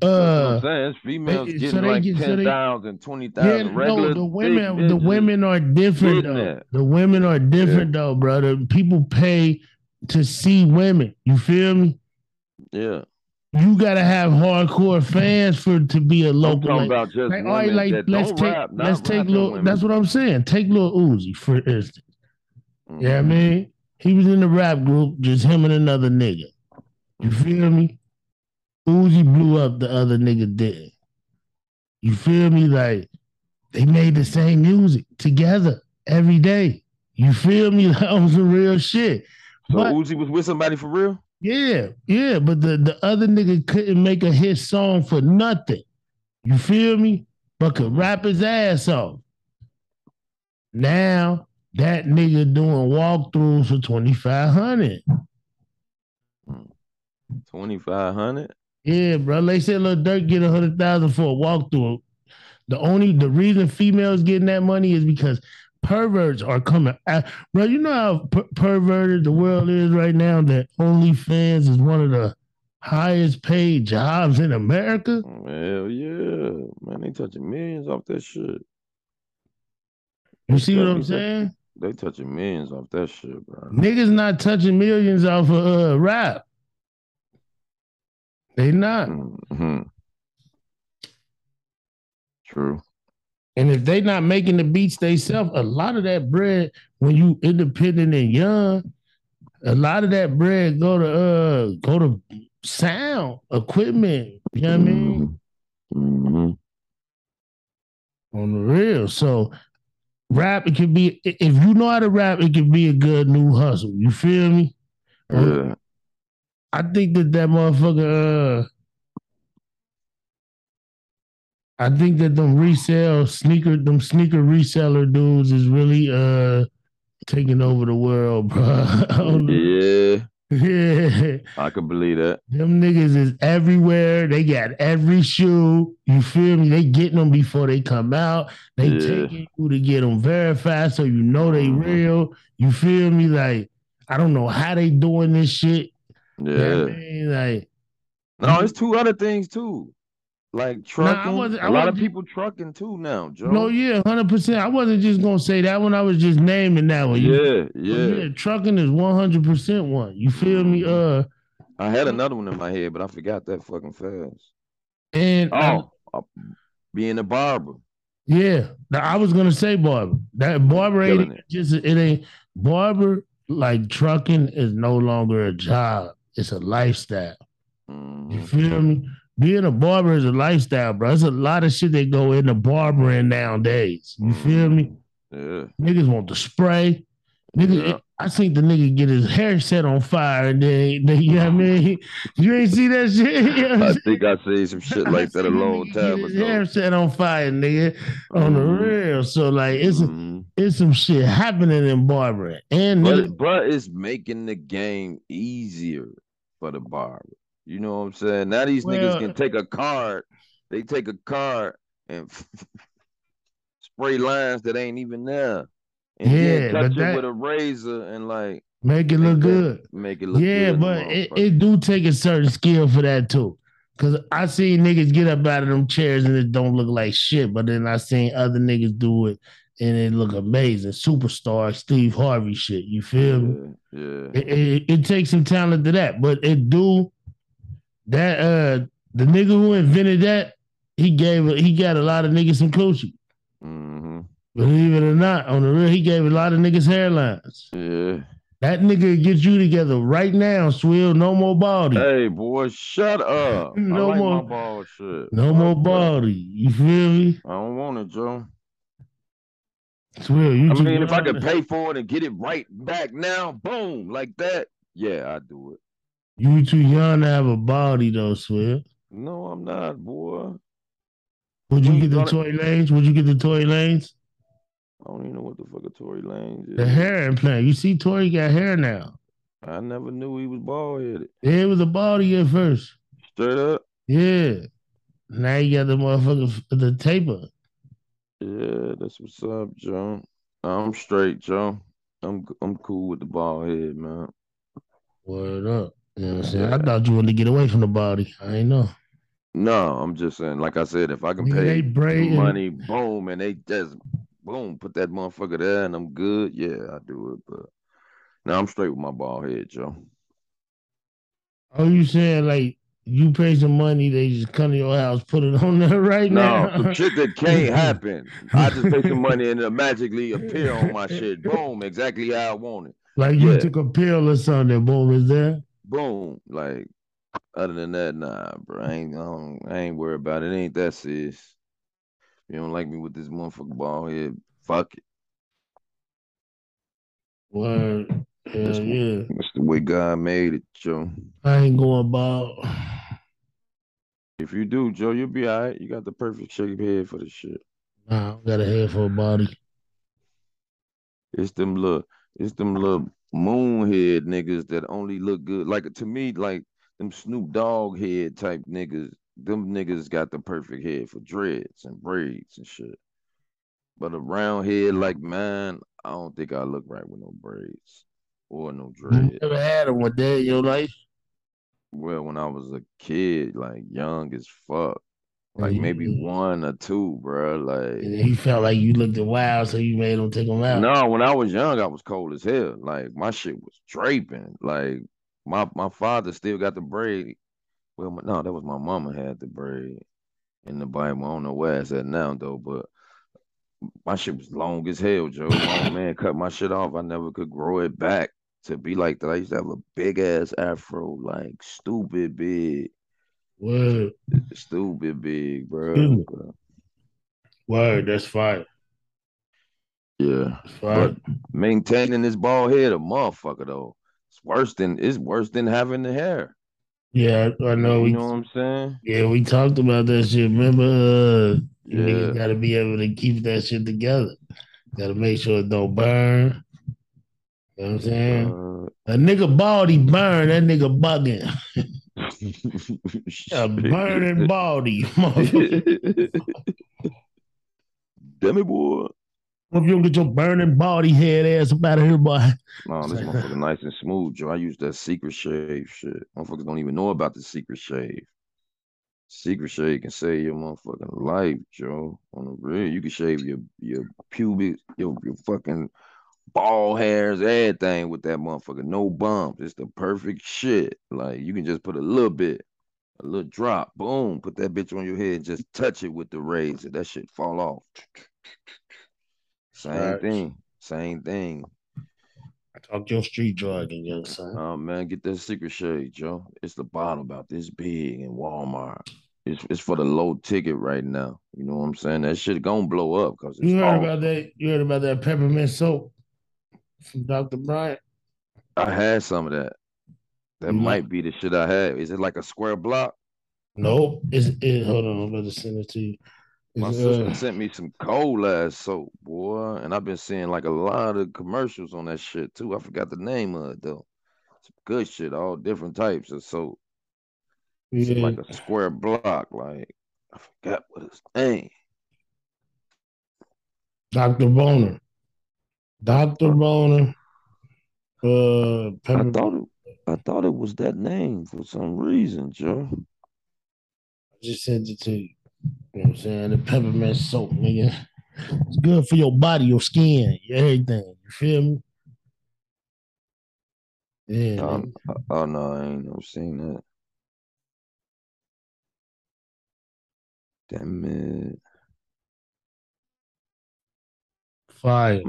[SPEAKER 1] That's what
[SPEAKER 2] Uh,
[SPEAKER 1] I'm saying. It's females
[SPEAKER 2] they-
[SPEAKER 1] getting
[SPEAKER 2] they
[SPEAKER 1] like
[SPEAKER 2] get- so
[SPEAKER 1] 20,000.
[SPEAKER 2] yeah, no, the
[SPEAKER 1] big
[SPEAKER 2] women, the
[SPEAKER 1] bitches.
[SPEAKER 2] women are different though.
[SPEAKER 1] that.
[SPEAKER 2] The women are different though, brother. People pay to see women. You feel me?
[SPEAKER 1] Yeah.
[SPEAKER 2] You gotta have hardcore fans for to be a
[SPEAKER 1] I'm
[SPEAKER 2] local.
[SPEAKER 1] talking
[SPEAKER 2] like-
[SPEAKER 1] about just
[SPEAKER 2] Like, all right, like let's take
[SPEAKER 1] rap,
[SPEAKER 2] let's take little.
[SPEAKER 1] women.
[SPEAKER 2] That's what I'm saying. Take Lil Uzi for instance.
[SPEAKER 1] Mhm.
[SPEAKER 2] Yeah, I mean, he was in the rap group, just him and another nigga. You feel me? Uzi blew up, the other nigga didn't. You feel me? Like they made the same music together every day. You feel me? Like on some real shit.
[SPEAKER 1] So
[SPEAKER 2] But-
[SPEAKER 1] Uzi was with somebody for real?
[SPEAKER 2] Yeah, yeah, but the, the other nigga couldn't make a hit song for nothing. You feel me? But could rap his ass off. Now that nigga doing walkthroughs for twenty five hundred.
[SPEAKER 1] Twenty five hundred.
[SPEAKER 2] Yeah, bro. They said Lil Durk get a hundred thousand for a walkthrough. The only the reason females getting that money is because perverts are coming. Bro, you know how per- perverted the world is right now. That OnlyFans is one of the highest paid jobs in America.
[SPEAKER 1] Hell yeah, man! They touching millions off that shit.
[SPEAKER 2] You see what I'm saying?
[SPEAKER 1] They touching millions off that shit, bro.
[SPEAKER 2] Niggas not touching millions off of uh, rap. They not.
[SPEAKER 1] Mm-hmm. True.
[SPEAKER 2] And if they not making the beats themselves, a lot of that bread, when you independent and young, a lot of that bread go to uh go to sound equipment. You know what I mean?
[SPEAKER 1] hmm
[SPEAKER 2] On the real. So rap, it could be if you know how to rap, it could be a good new hustle. You feel me?
[SPEAKER 1] Yeah.
[SPEAKER 2] I think that that motherfucker. Uh, I think that them resale sneaker, them sneaker reseller dudes is really uh taking over the world, bro. *laughs*
[SPEAKER 1] Yeah.
[SPEAKER 2] Yeah,
[SPEAKER 1] I could believe that.
[SPEAKER 2] them niggas is everywhere. They got every shoe. You feel me? They getting them before they come out. They
[SPEAKER 1] Yeah.
[SPEAKER 2] taking you to get them verified, so you know they
[SPEAKER 1] Mhm.
[SPEAKER 2] real. You feel me? Like I don't know how they doing this shit. You know
[SPEAKER 1] Yeah.
[SPEAKER 2] I mean? Like.
[SPEAKER 1] No, it's two other things too. Like trucking.
[SPEAKER 2] wasn't-
[SPEAKER 1] lot of people trucking too now, Joe.
[SPEAKER 2] No, yeah, hundred percent. I wasn't just gonna say that one. I was just naming that one. You-
[SPEAKER 1] Yeah,
[SPEAKER 2] but
[SPEAKER 1] yeah.
[SPEAKER 2] trucking is one hundred percent one. You feel me? Uh,
[SPEAKER 1] I had another one in my head, but I forgot that fucking fast.
[SPEAKER 2] and
[SPEAKER 1] Oh, uh, being a barber.
[SPEAKER 2] yeah, Now, I was gonna say barber. That barber ain't even just it ain't barber. Like trucking is no longer a job; it's a lifestyle. You
[SPEAKER 1] Mhm.
[SPEAKER 2] feel me? Being a barber is a lifestyle, bro. There's a lot of shit that go into barbering nowadays. You feel me?
[SPEAKER 1] Yeah.
[SPEAKER 2] Niggas want the spray. Nigga,
[SPEAKER 1] Yeah.
[SPEAKER 2] I seen the nigga get his hair set on fire and then, then you know what I mean? *laughs* You ain't see that shit? *laughs* You know
[SPEAKER 1] I think I said some shit like that a *laughs*
[SPEAKER 2] seen
[SPEAKER 1] long
[SPEAKER 2] nigga
[SPEAKER 1] time
[SPEAKER 2] his hair
[SPEAKER 1] ago.
[SPEAKER 2] set on fire, nigga, on the
[SPEAKER 1] Mhm.
[SPEAKER 2] real. So like it's
[SPEAKER 1] Mhm.
[SPEAKER 2] it's some shit happening in barbering. And nigga,
[SPEAKER 1] But but it's making the game easier for the barber. You know what I'm saying? Now these
[SPEAKER 2] Well-
[SPEAKER 1] niggas can take a card, they take a card and *laughs* spray lines that ain't even there. And
[SPEAKER 2] Yeah,
[SPEAKER 1] touch
[SPEAKER 2] that-
[SPEAKER 1] with a razor and like
[SPEAKER 2] make it
[SPEAKER 1] make
[SPEAKER 2] look
[SPEAKER 1] that-
[SPEAKER 2] good.
[SPEAKER 1] make it look
[SPEAKER 2] Yeah,
[SPEAKER 1] good.
[SPEAKER 2] but it, it do take a certain skill for that too. Cause I seen niggas get up out of them chairs and it don't look like shit, but then I seen other niggas do it and it look amazing. Superstar Steve Harvey shit. You feel me?
[SPEAKER 1] yeah, yeah.
[SPEAKER 2] It, it, it takes some talent to that, but it do that uh the nigga who invented that, he gave he got a lot of niggas some coochie.
[SPEAKER 1] hmm
[SPEAKER 2] Believe it or not, on the real, he gave a lot of niggas hairlines.
[SPEAKER 1] Yeah.
[SPEAKER 2] That nigga get you together right now, Swill. No more baldy.
[SPEAKER 1] Hey boy, shut up. *laughs*
[SPEAKER 2] No
[SPEAKER 1] I like
[SPEAKER 2] more-
[SPEAKER 1] ball shit.
[SPEAKER 2] No
[SPEAKER 1] Fuck
[SPEAKER 2] more
[SPEAKER 1] that.
[SPEAKER 2] baldy. You feel me?
[SPEAKER 1] I don't want it, Joe.
[SPEAKER 2] Swill, you
[SPEAKER 1] I mean, if I could pay for it and get it right back now, boom, like that, yeah, I do it.
[SPEAKER 2] You too young to have a body though, Swill.
[SPEAKER 1] No, I'm not, boy.
[SPEAKER 2] Would you get the Tory Lanez? Would you get the Tory Lanez?
[SPEAKER 1] I don't even know what the fuck a Tory Lanez is.
[SPEAKER 2] The hair implant. You see, Tory got hair now.
[SPEAKER 1] I never knew he was bald headed.
[SPEAKER 2] Yeah, it was a baldy at first.
[SPEAKER 1] Straight up.
[SPEAKER 2] Yeah. Now you got the motherfucker, the taper.
[SPEAKER 1] Yeah, that's what's up, Joe. I'm straight, Joe. I'm I'm cool with the bald head, man.
[SPEAKER 2] Word up. You know what I'm saying? I thought you wanted to get away from the body. I ain't know.
[SPEAKER 1] No, I'm just saying, like I said, if I can
[SPEAKER 2] Nigga,
[SPEAKER 1] pay
[SPEAKER 2] they
[SPEAKER 1] money, boom, and they just boom, put that motherfucker there and I'm good, yeah, I do it. But now I'm straight with my bald head, Joe.
[SPEAKER 2] Oh, you saying like you pay some money, they just come to your house, put it *laughs* on there right now?
[SPEAKER 1] No,
[SPEAKER 2] now?
[SPEAKER 1] some shit that can't *laughs* happen. I just pay some money and it'll magically appear on my shit. Boom, exactly how I want it.
[SPEAKER 2] like you
[SPEAKER 1] Yeah.
[SPEAKER 2] took a pill or something, boom, is there?
[SPEAKER 1] Boom. Like other than that, nah, bro. I ain't I, don't, I ain't worried about it. It ain't that serious. You don't like me with this motherfucker bald head. Fuck it.
[SPEAKER 2] Word. Hell yeah.
[SPEAKER 1] That's the way God made it, Joe.
[SPEAKER 2] I ain't going about.
[SPEAKER 1] If you do, Joe, you'll be all right. You got the perfect shaped head for the shit.
[SPEAKER 2] Nah, I got a head for a body.
[SPEAKER 1] It's them little, it's them little moonhead niggas that only look good. Like to me, like them Snoop Dogg head type niggas. Them niggas got the perfect head for dreads and braids and shit. But a round head like mine, I don't think I look right with no braids or no
[SPEAKER 2] You
[SPEAKER 1] dreads.
[SPEAKER 2] never had one day in your life?
[SPEAKER 1] Well, when I was a kid, like young as fuck, like maybe
[SPEAKER 2] Mhm.
[SPEAKER 1] one or two, bro. Like
[SPEAKER 2] he felt like you looked wild, so you made him take them out.
[SPEAKER 1] No, when I was young, I was cold as hell. Like my shit was draping. Like my my father still got the braid. Well, my, no, that was my mama had the braid in the Bible. I don't know where it's at now though, but my shit was long as hell, Joe. My old man cut my shit off. I never could grow it back to be like that. I used to have a big ass afro, like stupid big,
[SPEAKER 2] Word,
[SPEAKER 1] stupid big, bro.
[SPEAKER 2] Word, that's fire.
[SPEAKER 1] Yeah.
[SPEAKER 2] That's fire.
[SPEAKER 1] But maintaining this bald head, a motherfucker though. It's worse than it's worse than having the hair.
[SPEAKER 2] yeah, I know.
[SPEAKER 1] You
[SPEAKER 2] We,
[SPEAKER 1] know what I'm saying?
[SPEAKER 2] yeah, we talked about that shit. Remember, uh, you
[SPEAKER 1] Yeah.
[SPEAKER 2] niggas got to be able to keep that shit together. Got to make sure it don't burn. You know what I'm saying?
[SPEAKER 1] Uh,
[SPEAKER 2] A nigga baldy burn, that nigga bugging. *laughs* A *laughs* burning motherfucker. *laughs*
[SPEAKER 1] Demi boy.
[SPEAKER 2] If you don't get your burning baldy head ass up out of here, boy.
[SPEAKER 1] No, this motherfucker nice and smooth, Joe. I use that secret shave shit. Motherfuckers don't even know about the secret shave. Secret shave can save your motherfucking life, Joe. On the real, you can shave your your pubic, your your fucking ball hairs, everything with that motherfucker. No bumps. It's the perfect shit. Like you can just put a little bit, a little drop, boom, put that bitch on your head, just touch it with the razor. That shit fall off. Same
[SPEAKER 2] Facts.
[SPEAKER 1] thing. Same thing.
[SPEAKER 2] I talk your street jargon, young son.
[SPEAKER 1] Oh man, get that secret shave, Joe. It's the bottle about this big in Walmart. It's it's for the low ticket right now. You know what I'm saying? That shit gonna blow up because
[SPEAKER 2] You heard
[SPEAKER 1] all-
[SPEAKER 2] about that? You heard about that peppermint soap from Dr. Bronner?
[SPEAKER 1] I had some of that. That
[SPEAKER 2] You
[SPEAKER 1] might be the shit I had. Is it like a square block?
[SPEAKER 2] Nope. It's it. Hold on, I'm about to send it to you.
[SPEAKER 1] My sister
[SPEAKER 2] uh,
[SPEAKER 1] sent me some cold ass soap, boy, and I've been seeing like a lot of commercials on that shit too. I forgot the name of it though. Some good shit, all different types of soap. It's
[SPEAKER 2] yeah,
[SPEAKER 1] like a square block, like I forgot what it's name.
[SPEAKER 2] Dr. Boner. Dr. Boner. Uh,
[SPEAKER 1] I thought it, I thought it was that name for some reason, Joe.
[SPEAKER 2] I just sent it to you. You know what I'm saying? The peppermint soap, nigga. It's good for your body, your skin, your everything. You feel me? Yeah,
[SPEAKER 1] Oh, oh no, I ain't never seen that. Damn it.
[SPEAKER 2] fire,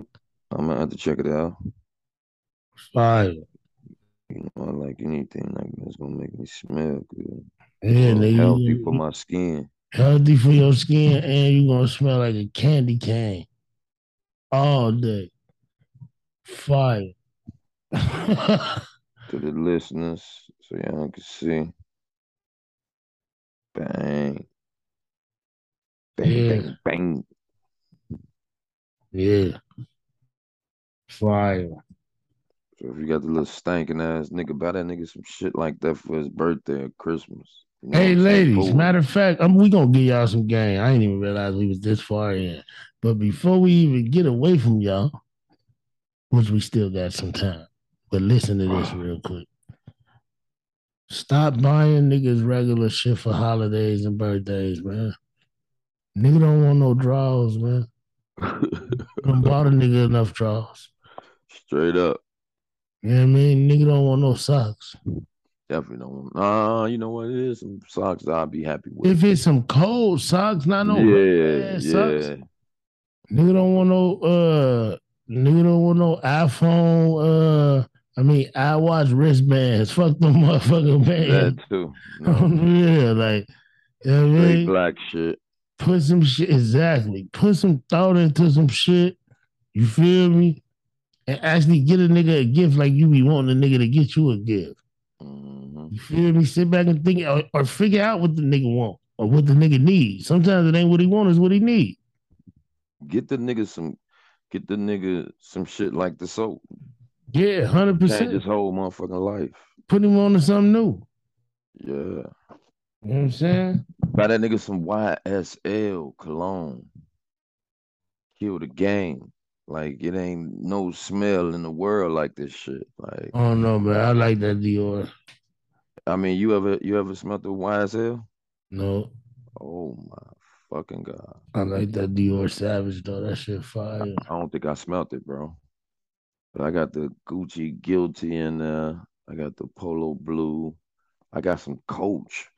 [SPEAKER 1] I'm gonna have to check it out.
[SPEAKER 2] fire.
[SPEAKER 1] You know, I like anything like that's gonna make me smell good.
[SPEAKER 2] Yeah,
[SPEAKER 1] healthy
[SPEAKER 2] you-
[SPEAKER 1] for my skin.
[SPEAKER 2] healthy for your skin, and you're gonna smell like a candy cane all day. Fire. *laughs*
[SPEAKER 1] To the listeners, so y'all can see. Bang. Bang,
[SPEAKER 2] Yeah.
[SPEAKER 1] bang, bang.
[SPEAKER 2] yeah. Fire.
[SPEAKER 1] So if you got the little stinking ass nigga, buy that nigga some shit like that for his birthday or Christmas. You know
[SPEAKER 2] Hey,
[SPEAKER 1] what I'm saying?
[SPEAKER 2] ladies,
[SPEAKER 1] Fool.
[SPEAKER 2] matter of fact, I'm, we gonna give y'all some game. I didn't even realize we was this far in. But before we even get away from y'all, which we still got some time, but listen to this real quick. Stop buying niggas regular shit for holidays and birthdays, man. Nigga don't want no draws, man. *laughs* Done bought a nigga enough draws.
[SPEAKER 1] Straight up.
[SPEAKER 2] You know what I mean? Nigga don't want no socks.
[SPEAKER 1] Definitely don't. Nah, you know what it is? Some socks I'll be happy with.
[SPEAKER 2] If it's some cold socks, not no
[SPEAKER 1] yeah, yeah.
[SPEAKER 2] socks. Nigga don't want no uh nigga don't want no iPhone uh I mean I watch wristbands. Fuck them *laughs* motherfucking
[SPEAKER 1] That too. No, *laughs*
[SPEAKER 2] yeah, like you know I mean?
[SPEAKER 1] black shit.
[SPEAKER 2] Put some shit exactly. Put some thought into some shit. You feel me? And actually get a nigga a gift like you be wanting a nigga to get you a gift.
[SPEAKER 1] hmm
[SPEAKER 2] You feel me? Sit back and think or, or figure out what the nigga want or what the nigga needs. Sometimes it ain't what he want, it's what he need.
[SPEAKER 1] Get the nigga some, get the nigga some shit like the soap.
[SPEAKER 2] Yeah, hundred percent.
[SPEAKER 1] his whole motherfucking life.
[SPEAKER 2] Put him on to something new.
[SPEAKER 1] Yeah.
[SPEAKER 2] You know what I'm saying?
[SPEAKER 1] Buy that nigga some YSL cologne. Kill the game. Like it ain't no smell in the world like this shit. Like
[SPEAKER 2] I don't know, man. I like that Dior.
[SPEAKER 1] I mean, you ever you ever smelled the YSL?
[SPEAKER 2] No,
[SPEAKER 1] Oh my fucking god!
[SPEAKER 2] I like that Dior Savage though. That shit fire.
[SPEAKER 1] I don't think I smelt it, bro. But I got the Gucci Guilty in there. I got the Polo Blue. I got some Coach.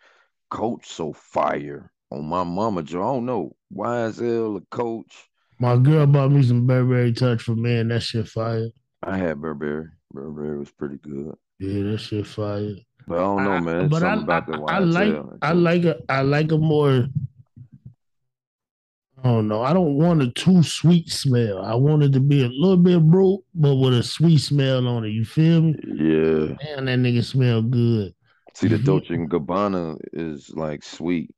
[SPEAKER 1] Coach so fire on my mama, Joe. I don't know YSL or Coach.
[SPEAKER 2] My girl bought me some Burberry Touch for men. That shit fire.
[SPEAKER 1] I had Burberry. Burberry was pretty good.
[SPEAKER 2] Yeah, that shit fire.
[SPEAKER 1] But I don't know, man. It's
[SPEAKER 2] but I,
[SPEAKER 1] something about the
[SPEAKER 2] I, I like I like a I like a more I don't know. I don't want a too sweet smell. I want it to be a little bit broke, but with a sweet smell on it. You feel me?
[SPEAKER 1] Yeah.
[SPEAKER 2] Man, that nigga smell good.
[SPEAKER 1] See, the. Dolce and Gabbana is like sweet.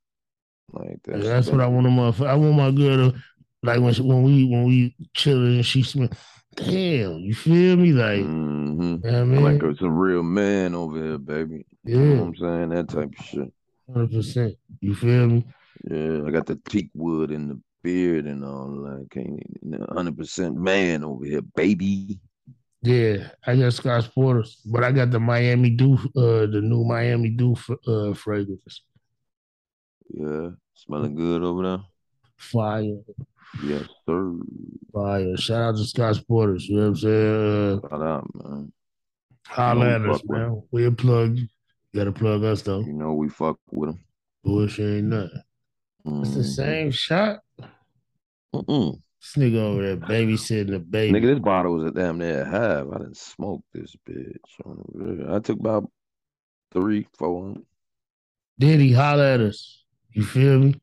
[SPEAKER 1] Like that's
[SPEAKER 2] That's, what I want. My I want my girl to like when when we when we chilling and she smell. Damn, you feel me? Like,
[SPEAKER 1] hmm
[SPEAKER 2] yeah, man.
[SPEAKER 1] Like it's a real man over here, baby. You know what
[SPEAKER 2] yeah,
[SPEAKER 1] I'm saying? That type of shit.
[SPEAKER 2] hundred percent. You feel me?
[SPEAKER 1] Yeah, I got the teak wood and the beard and all that. Can't hundred percent man over here, baby.
[SPEAKER 2] Yeah, I got Scotch Porters, but I got the Miami Dew, uh, the new Miami Dew uh, fragrance.
[SPEAKER 1] Yeah, smelling good over there.
[SPEAKER 2] Fire,
[SPEAKER 1] Yes, sir.
[SPEAKER 2] fire. Shout out to Scotch Porters. You know what I'm saying? Uh,
[SPEAKER 1] Shout out, man.
[SPEAKER 2] holla
[SPEAKER 1] You know
[SPEAKER 2] at us,
[SPEAKER 1] with
[SPEAKER 2] man. We'll plug you. You gotta plug us though.
[SPEAKER 1] You know we fuck with him.
[SPEAKER 2] Bullshit ain't nothing. It's the same shot.
[SPEAKER 1] Mm-mm.
[SPEAKER 2] This nigga over there babysitting the baby.
[SPEAKER 1] Nigga, this bottle was a damn near half. I didn't smoke this bitch. on the real. I took about three, four.
[SPEAKER 2] Did he holler at us? You feel me?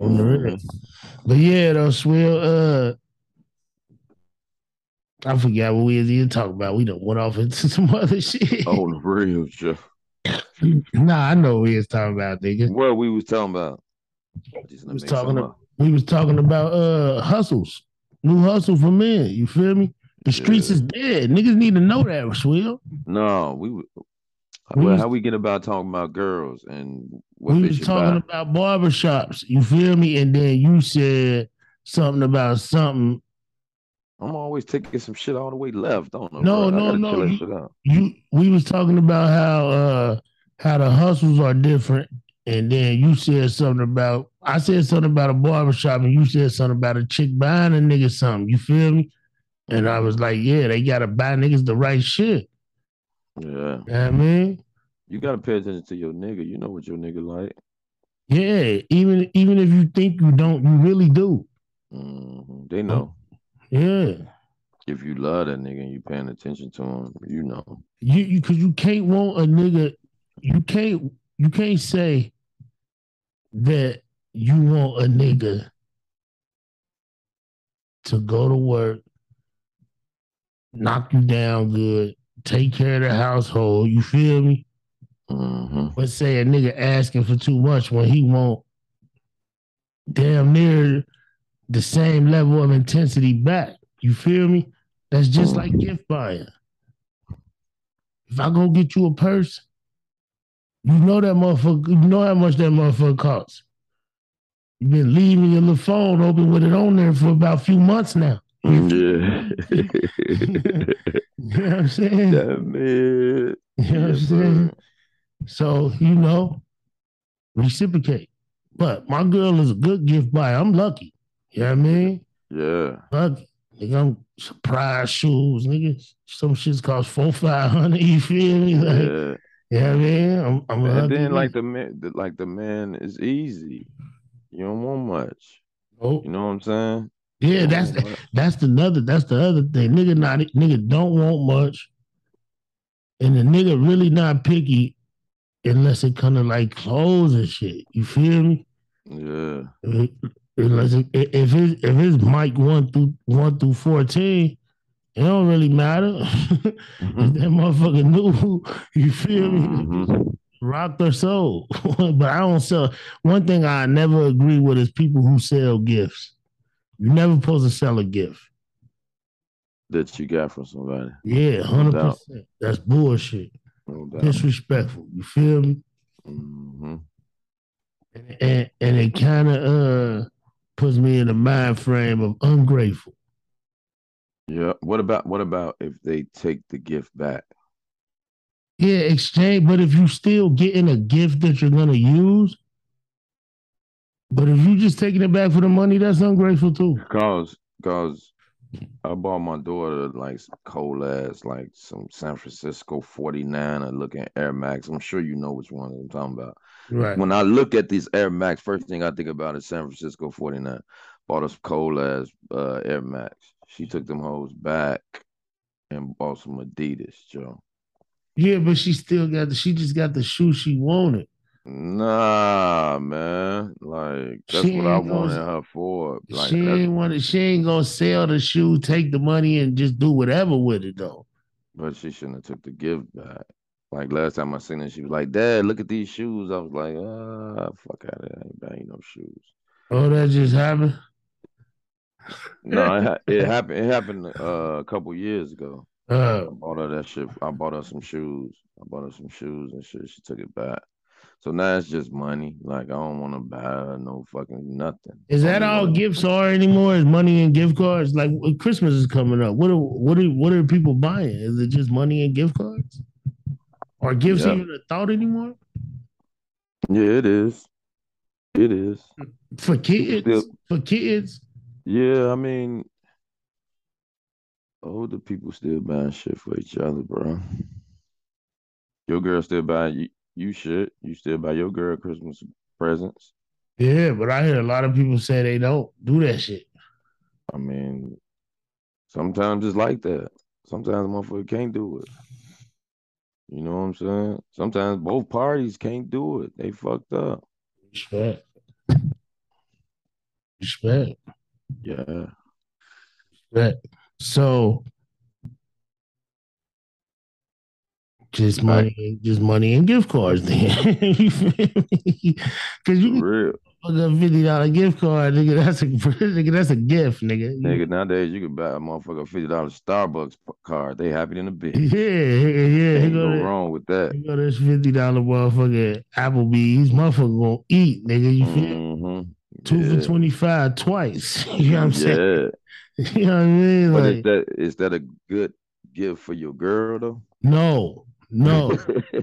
[SPEAKER 2] On the real.
[SPEAKER 1] Mhm.
[SPEAKER 2] But yeah, though, Swill, uh, I forgot what we was even talking about. We done went off into *laughs* some other shit.
[SPEAKER 1] Oh, the real shit. *laughs*
[SPEAKER 2] nah, I know what we was talking about, nigga.
[SPEAKER 1] What we was talking about? Just let
[SPEAKER 2] was talking
[SPEAKER 1] up.
[SPEAKER 2] We was talking about uh hustles, new hustle for men. You feel me? The streets
[SPEAKER 1] Yeah.
[SPEAKER 2] is dead. Niggas need to know that, Swill.
[SPEAKER 1] No, we.
[SPEAKER 2] We
[SPEAKER 1] well,
[SPEAKER 2] was-
[SPEAKER 1] how we get about talking about girls and what
[SPEAKER 2] we was talking
[SPEAKER 1] buy?
[SPEAKER 2] about barbershops. You feel me? And then you said something about something.
[SPEAKER 1] I'm always taking some shit all the way left. Don't know.
[SPEAKER 2] No,
[SPEAKER 1] bro.
[SPEAKER 2] No, no, you- you we was talking about how uh how the hustles are different and then you said something about I said something about a barbershop and you said something about a chick buying a nigga something. You feel me? And I was like, yeah, they gotta buy niggas the right shit.
[SPEAKER 1] Yeah,
[SPEAKER 2] You know what I mean?
[SPEAKER 1] You gotta pay attention to your nigga. You know what your nigga like.
[SPEAKER 2] Yeah, even even if you think you don't, you really do.
[SPEAKER 1] hmm They know.
[SPEAKER 2] Yeah.
[SPEAKER 1] If you love that nigga and you paying attention to him, you know.
[SPEAKER 2] You you cause you can't want a nigga, you can't you can't say that you want a nigga to go to work, knock you down good, take care of the household, you feel me?
[SPEAKER 1] Hmm
[SPEAKER 2] But say a nigga asking for too much when he want damn near the same level of intensity back. You feel me? That's just like gift buying. If I go get you a purse, you know that motherfucker, you know how much that motherfucker costs. You've been leaving your little phone open with it on there for about a few months now.
[SPEAKER 1] Yeah. *laughs*
[SPEAKER 2] You know what I'm saying?
[SPEAKER 1] Damn it.
[SPEAKER 2] You know what I'm
[SPEAKER 1] Yes,
[SPEAKER 2] saying?
[SPEAKER 1] sir.
[SPEAKER 2] So, you know, reciprocate. But my girl is a good gift buyer. I'm lucky. You know what I mean?
[SPEAKER 1] Yeah.
[SPEAKER 2] Lucky. Nigga, I'm surprise shoes, nigga. Some shits cost four, five hundred. *laughs* You feel me? Like,
[SPEAKER 1] Yeah.
[SPEAKER 2] you know what I mean? I'm, I'm
[SPEAKER 1] And
[SPEAKER 2] lucky.
[SPEAKER 1] then like the man, like the man is easy. You don't want much.
[SPEAKER 2] Nope.
[SPEAKER 1] You know what I'm saying?
[SPEAKER 2] Yeah, that's that's the other that's the other thing. Nigga not nigga don't want much. And the nigga really not picky unless it kind of like clothes and shit. You feel me?
[SPEAKER 1] Yeah.
[SPEAKER 2] Uh, Unless it, if his if it's mic one through one through fourteen, It don't really matter. if *laughs* that motherfucker knew, you feel me?
[SPEAKER 1] Mhm.
[SPEAKER 2] Rock their soul. *laughs* but I don't sell. One thing I never agree with is people who sell gifts. You're never supposed to sell a gift.
[SPEAKER 1] That you got from somebody.
[SPEAKER 2] Yeah, hundred percent. That's bullshit.
[SPEAKER 1] No.
[SPEAKER 2] Disrespectful. You feel me?
[SPEAKER 1] hmm
[SPEAKER 2] And and it kind of uh puts me in the mind frame of ungrateful.
[SPEAKER 1] Yeah. What about what about if they take the gift back?
[SPEAKER 2] Yeah, exchange. But if you still getting a gift that you're gonna use, but if you just taking it back for the money, that's ungrateful too.
[SPEAKER 1] Cause cause I bought my daughter like some cold ass, like some San Francisco 49er looking Air Max. I'm sure you know which one I'm talking about.
[SPEAKER 2] Right.
[SPEAKER 1] When I look at these Air Max, first thing I think about is San Francisco 49. Bought us cold ass uh, Air Max. She took them hoes back and bought some Adidas, Joe.
[SPEAKER 2] Yeah, but she still got the. She just got the shoe she wanted.
[SPEAKER 1] Nah, man. Like that's
[SPEAKER 2] She
[SPEAKER 1] what I
[SPEAKER 2] gonna-
[SPEAKER 1] wanted her for. Like
[SPEAKER 2] she ain't want. She ain't gonna sell the shoe, take the money, and just do whatever with it though.
[SPEAKER 1] but she shouldn't have took the gift back. Like last time I seen her, she was like, "Dad, look at these shoes." I was like, "Ah, fuck out of here! I ain't buying no shoes."
[SPEAKER 2] Oh, that just happened.
[SPEAKER 1] No, it, ha- *laughs* it happened. It happened uh, a couple years ago. I
[SPEAKER 2] Uh,
[SPEAKER 1] bought her that shit. I bought her some shoes. I bought her some shoes and shit. She took it back. So now it's just money. Like I don't want to buy no fucking nothing.
[SPEAKER 2] is that all gifts are anymore? Is money and gift cards? Like Christmas is coming up. What are what are what are people buying? Is it just money and gift cards? Are gifts
[SPEAKER 1] Yeah.
[SPEAKER 2] even a thought anymore
[SPEAKER 1] Yeah, it is. It is.
[SPEAKER 2] for kids?
[SPEAKER 1] Still-
[SPEAKER 2] For kids,
[SPEAKER 1] Yeah, I mean, older people still buying shit for each other, bro. Your girl still buying you, should. You still buy your girl Christmas presents.
[SPEAKER 2] yeah. But I hear a lot of people say they don't do that shit.
[SPEAKER 1] I mean, sometimes it's like that. Sometimes motherfucker can't do it. You know what I'm saying? Sometimes both parties can't do it. They fucked up.
[SPEAKER 2] Respect. Respect.
[SPEAKER 1] Yeah.
[SPEAKER 2] Respect. So just money, just money and gift cards then. *laughs* you feel me? Cause you
[SPEAKER 1] real.
[SPEAKER 2] a fifty dollar gift card, nigga. That's a *laughs* nigga, that's a gift, nigga.
[SPEAKER 1] Nigga, nowadays you can buy a motherfucker fifty dollar Starbucks card. They happy than a bitch.
[SPEAKER 2] Yeah, yeah,
[SPEAKER 1] Ain't no
[SPEAKER 2] that-
[SPEAKER 1] wrong with that.
[SPEAKER 2] here go this fifty dollar motherfucker Applebee's. Motherfucker gonna eat, nigga. You feel?
[SPEAKER 1] Mm-hmm.
[SPEAKER 2] Two
[SPEAKER 1] yeah.
[SPEAKER 2] for twenty five twice. *laughs* You know what I'm saying?
[SPEAKER 1] Yeah.
[SPEAKER 2] You know what I mean?
[SPEAKER 1] But
[SPEAKER 2] Like,
[SPEAKER 1] is that is that a good gift for your girl though?
[SPEAKER 2] no, no, *laughs*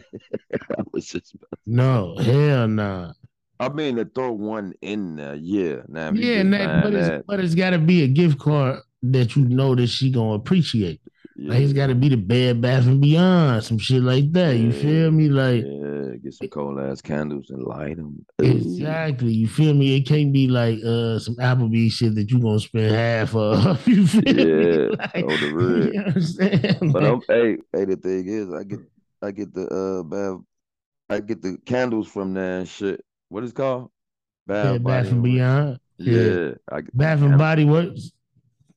[SPEAKER 1] I was just
[SPEAKER 2] no, hell nah.
[SPEAKER 1] I mean to throw one in there, yeah. Now if
[SPEAKER 2] Yeah, that, but it's but it's got to be a gift card that you know that she gonna appreciate. Like it's got to be the Bed Bath and Beyond, some shit like that. You feel me? Like
[SPEAKER 1] yeah, get some cold ass candles and light them.
[SPEAKER 2] exactly. You feel me? It can't be like uh some Applebee's shit that you gonna spend half of. *laughs* You feel me?
[SPEAKER 1] Yeah,
[SPEAKER 2] Like,
[SPEAKER 1] oh, the real. *laughs*
[SPEAKER 2] You know what I'm saying?
[SPEAKER 1] But
[SPEAKER 2] Like,
[SPEAKER 1] I'm, hey, hey, the thing is, I get, I get the uh, bath, I get the candles from there and shit. What is it called?
[SPEAKER 2] Bed Bath and Beyond,
[SPEAKER 1] Yeah,
[SPEAKER 2] Yeah.
[SPEAKER 1] I get
[SPEAKER 2] Bath and. Body Works.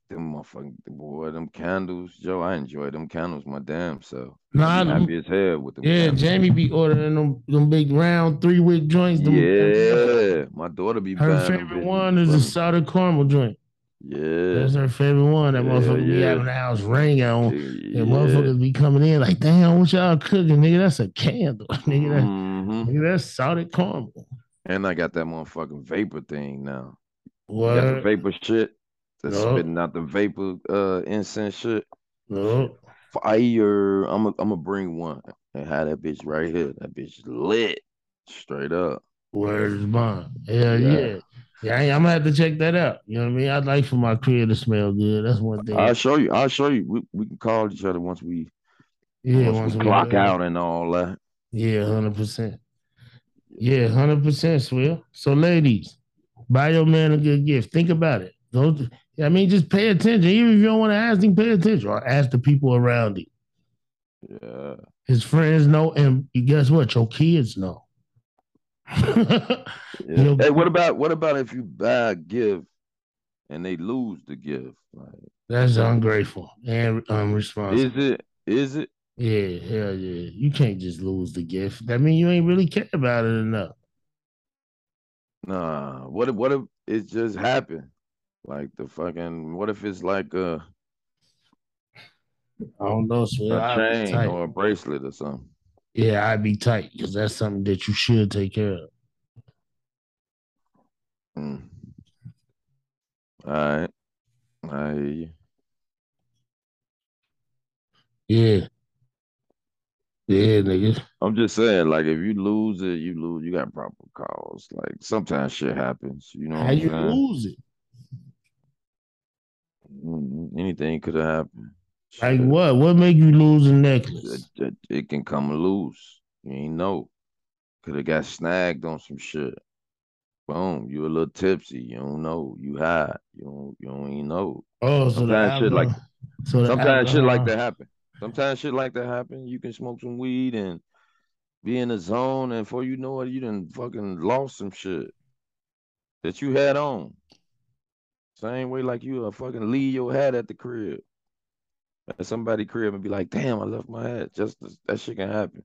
[SPEAKER 1] Them motherfucking boy, them candles, Joe. I enjoy them candles, my damn self.
[SPEAKER 2] Nah,
[SPEAKER 1] I be
[SPEAKER 2] them-
[SPEAKER 1] happy as hell with them.
[SPEAKER 2] Yeah,
[SPEAKER 1] candles.
[SPEAKER 2] Jamie be ordering them them big round three wick joints.
[SPEAKER 1] Yeah, my daughter be
[SPEAKER 2] Her favorite one is the salted caramel joint.
[SPEAKER 1] Yeah,
[SPEAKER 2] That's her favorite one. That
[SPEAKER 1] Yeah,
[SPEAKER 2] motherfucker be having the house ring on.
[SPEAKER 1] yeah.
[SPEAKER 2] And motherfuckers be coming in like, damn, what y'all cooking, nigga? That's a candle, *laughs* nigga. That,
[SPEAKER 1] Mhm.
[SPEAKER 2] nigga, that's salted caramel.
[SPEAKER 1] And I got that motherfucking vapor thing now. You got the
[SPEAKER 2] What?
[SPEAKER 1] vapor shit. That's
[SPEAKER 2] No.
[SPEAKER 1] spitting out the vapor uh incense shit.
[SPEAKER 2] No.
[SPEAKER 1] Fire. I'm gonna I'm gonna bring one and have that bitch right here. That bitch lit. Straight up.
[SPEAKER 2] Where's mine? Hell
[SPEAKER 1] Yeah.
[SPEAKER 2] yeah. Yeah, I, am gonna have to check that out. You know what I mean? I'd like for my crib to smell good. That's one thing.
[SPEAKER 1] I'll show you. I'll show you. We, we can call each other once we
[SPEAKER 2] yeah,
[SPEAKER 1] once,
[SPEAKER 2] once
[SPEAKER 1] we
[SPEAKER 2] we
[SPEAKER 1] clock
[SPEAKER 2] uh,
[SPEAKER 1] out and all that.
[SPEAKER 2] Yeah, hundred percent. Yeah, hundred percent, Swill. So, ladies, buy your man a good gift. Think about it. Go. To, I mean, just pay attention. Even if you don't want to ask him, pay attention or ask the people around him.
[SPEAKER 1] Yeah.
[SPEAKER 2] His friends know, and guess what? Your kids know. *laughs*
[SPEAKER 1] yeah. Hey, what about what about if you buy a gift and they lose the gift? Like
[SPEAKER 2] That's ungrateful and um, unresponsible.
[SPEAKER 1] Is it? Is it?
[SPEAKER 2] Yeah, hell yeah. You can't just lose the gift. That means you ain't really care about it enough.
[SPEAKER 1] Nah. What if what if it just happened? Like the fucking what if it's like a,
[SPEAKER 2] I don't know. So
[SPEAKER 1] a
[SPEAKER 2] I'd be
[SPEAKER 1] chain or a bracelet or something?
[SPEAKER 2] Yeah, I'd be tight because that's something that you should take care of.
[SPEAKER 1] Mm. All right. I hear you.
[SPEAKER 2] Yeah. Yeah, nigga.
[SPEAKER 1] I'm just saying, like, if you lose it, you lose. You got proper cause. Like, sometimes shit happens. You know
[SPEAKER 2] How
[SPEAKER 1] what
[SPEAKER 2] you
[SPEAKER 1] saying?
[SPEAKER 2] lose it?
[SPEAKER 1] Mm, Anything could have happened.
[SPEAKER 2] Like what? What make you lose a necklace?
[SPEAKER 1] it, it can come loose. You ain't know. Could have got snagged on some shit. Boom. You a little tipsy. You don't know. You high. You don't. You don't even know.
[SPEAKER 2] Oh, so
[SPEAKER 1] Sometimes shit like
[SPEAKER 2] so
[SPEAKER 1] sometimes shit like that happen. Sometimes shit like that happen. You can smoke some weed and be in the zone, and before you know it, you done fucking lost some shit that you had on. Same way like you a fucking leave your hat at the crib. At somebody crib and be like, damn, I left my hat. Just that shit can happen.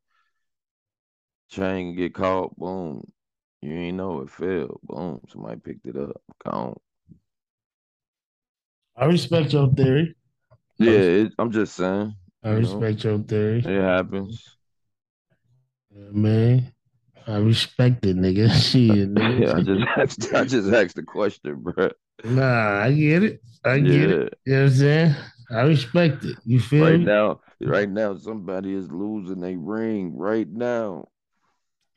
[SPEAKER 1] Chain can get caught, boom. You ain't know it fell. Boom. Somebody picked it up. Gone.
[SPEAKER 2] I respect your theory.
[SPEAKER 1] Yeah, it, I'm just saying.
[SPEAKER 2] I
[SPEAKER 1] You know?
[SPEAKER 2] respect your theory.
[SPEAKER 1] It happens.
[SPEAKER 2] Yeah, man. I respect it, nigga. *laughs* Shit, *laughs* nigga.
[SPEAKER 1] Yeah, I just asked, *laughs* I just asked the question, bro.
[SPEAKER 2] Nah, I get it. I get
[SPEAKER 1] Yeah.
[SPEAKER 2] it. You know what I'm saying? I respect it. You feel
[SPEAKER 1] Right
[SPEAKER 2] me?
[SPEAKER 1] now, right now, somebody is losing a ring right now.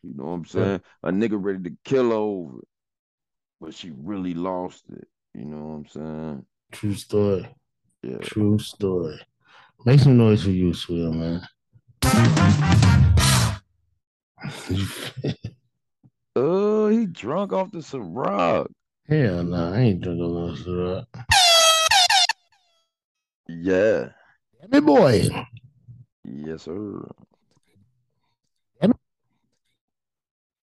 [SPEAKER 1] You know what I'm saying? A nigga ready to kill her over but she really lost it. You know what I'm saying?
[SPEAKER 2] True story.
[SPEAKER 1] Yeah.
[SPEAKER 2] True story. Make some noise for you, Swill, man.
[SPEAKER 1] Oh, *laughs* he drunk off the Ciroc.
[SPEAKER 2] Hell no, I ain't drunk off no syrup.
[SPEAKER 1] Yeah.
[SPEAKER 2] Damn it, boy.
[SPEAKER 1] Yes, sir.
[SPEAKER 2] Damn it.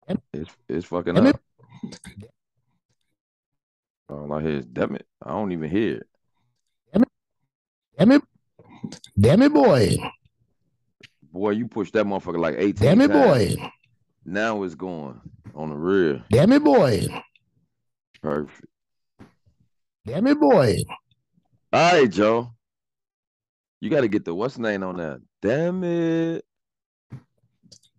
[SPEAKER 2] Damn
[SPEAKER 1] It's it's fucking
[SPEAKER 2] Damn it.
[SPEAKER 1] up. All I hear is damn it. I don't even hear it.
[SPEAKER 2] Damn it. Damn it, boy.
[SPEAKER 1] Boy, you pushed that motherfucker like 18
[SPEAKER 2] Damn it,
[SPEAKER 1] times.
[SPEAKER 2] boy.
[SPEAKER 1] Now it's going on the rear.
[SPEAKER 2] Damn it, boy.
[SPEAKER 1] Perfect.
[SPEAKER 2] Damn it, boy.
[SPEAKER 1] All right, Joe. You got to get the what's name on that. Damn it.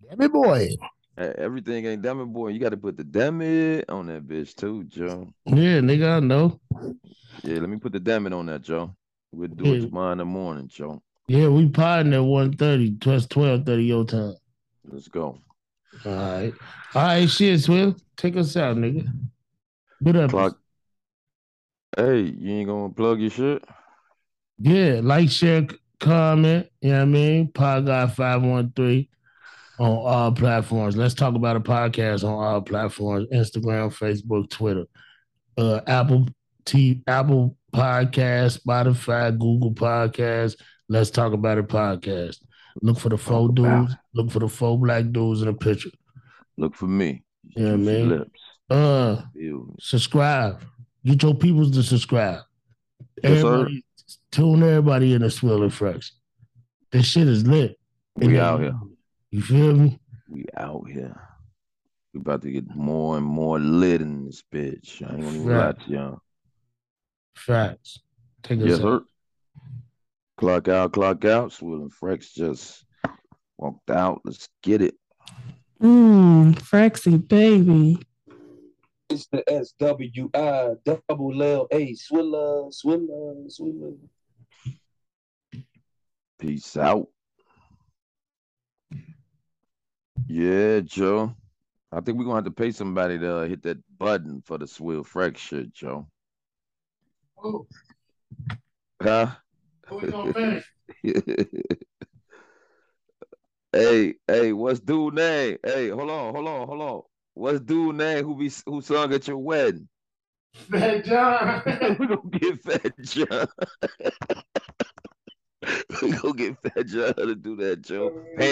[SPEAKER 2] Damn it, boy.
[SPEAKER 1] Everything ain't damn it, boy. You got to put the damn it on that bitch too, Joe.
[SPEAKER 2] Yeah, nigga, I know.
[SPEAKER 1] Yeah, let me put the damn it on that, Joe. We'll do it tomorrow in the morning, Joe.
[SPEAKER 2] Yeah, we potting at 1.30, plus 12.30 your time.
[SPEAKER 1] Let's go.
[SPEAKER 2] All right. All right, shit, Swill. Take us out, nigga. Good up.
[SPEAKER 1] Clock. Hey, you ain't gonna plug your shit?
[SPEAKER 2] Yeah, like, share, comment. You know what I mean? Pod Guy 513 on all platforms. Let's talk about a podcast on all platforms Instagram, Facebook, Twitter. Uh, Apple T Apple Podcast, Spotify, Google Podcast. Let's talk about a podcast. Look for the four dudes. Look for the four black dudes in a picture.
[SPEAKER 1] Look for me.
[SPEAKER 2] Yeah,
[SPEAKER 1] I
[SPEAKER 2] mean?
[SPEAKER 1] Lips.
[SPEAKER 2] Uh, subscribe. Get your peoples to subscribe.
[SPEAKER 1] Yes, sir.
[SPEAKER 2] Everybody, tune everybody in the Swill and Frex. This shit is lit.
[SPEAKER 1] We
[SPEAKER 2] And
[SPEAKER 1] out here.
[SPEAKER 2] You feel me?
[SPEAKER 1] We out here. We about to get more and more lit in this bitch. I ain't gonna even lie
[SPEAKER 2] Right.
[SPEAKER 1] to y'all.
[SPEAKER 2] Facts. Take us
[SPEAKER 1] Yes,
[SPEAKER 2] out.
[SPEAKER 1] sir. Clock out, clock out. Swill and Frex just walked out. Let's get it.
[SPEAKER 3] Mmm, Frexy, baby.
[SPEAKER 4] It's the SWI double L A Swiller, Swiller, Swiller.
[SPEAKER 1] Peace out. Yeah, Joe. I think we're gonna have to pay somebody to uh, hit that button for the Swill Frex shit, Joe.
[SPEAKER 2] Oh,
[SPEAKER 1] Huh?
[SPEAKER 2] who we gonna pay? *laughs*
[SPEAKER 1] hey, hey, what's dude name? Hey, hold on, hold on, hold on. What's dude name who be who sung at your wedding?
[SPEAKER 2] Fat John. *laughs*
[SPEAKER 1] we gonna get Fat John. *laughs* *laughs* we gonna get Fat John to do that, Joe. Pay oh,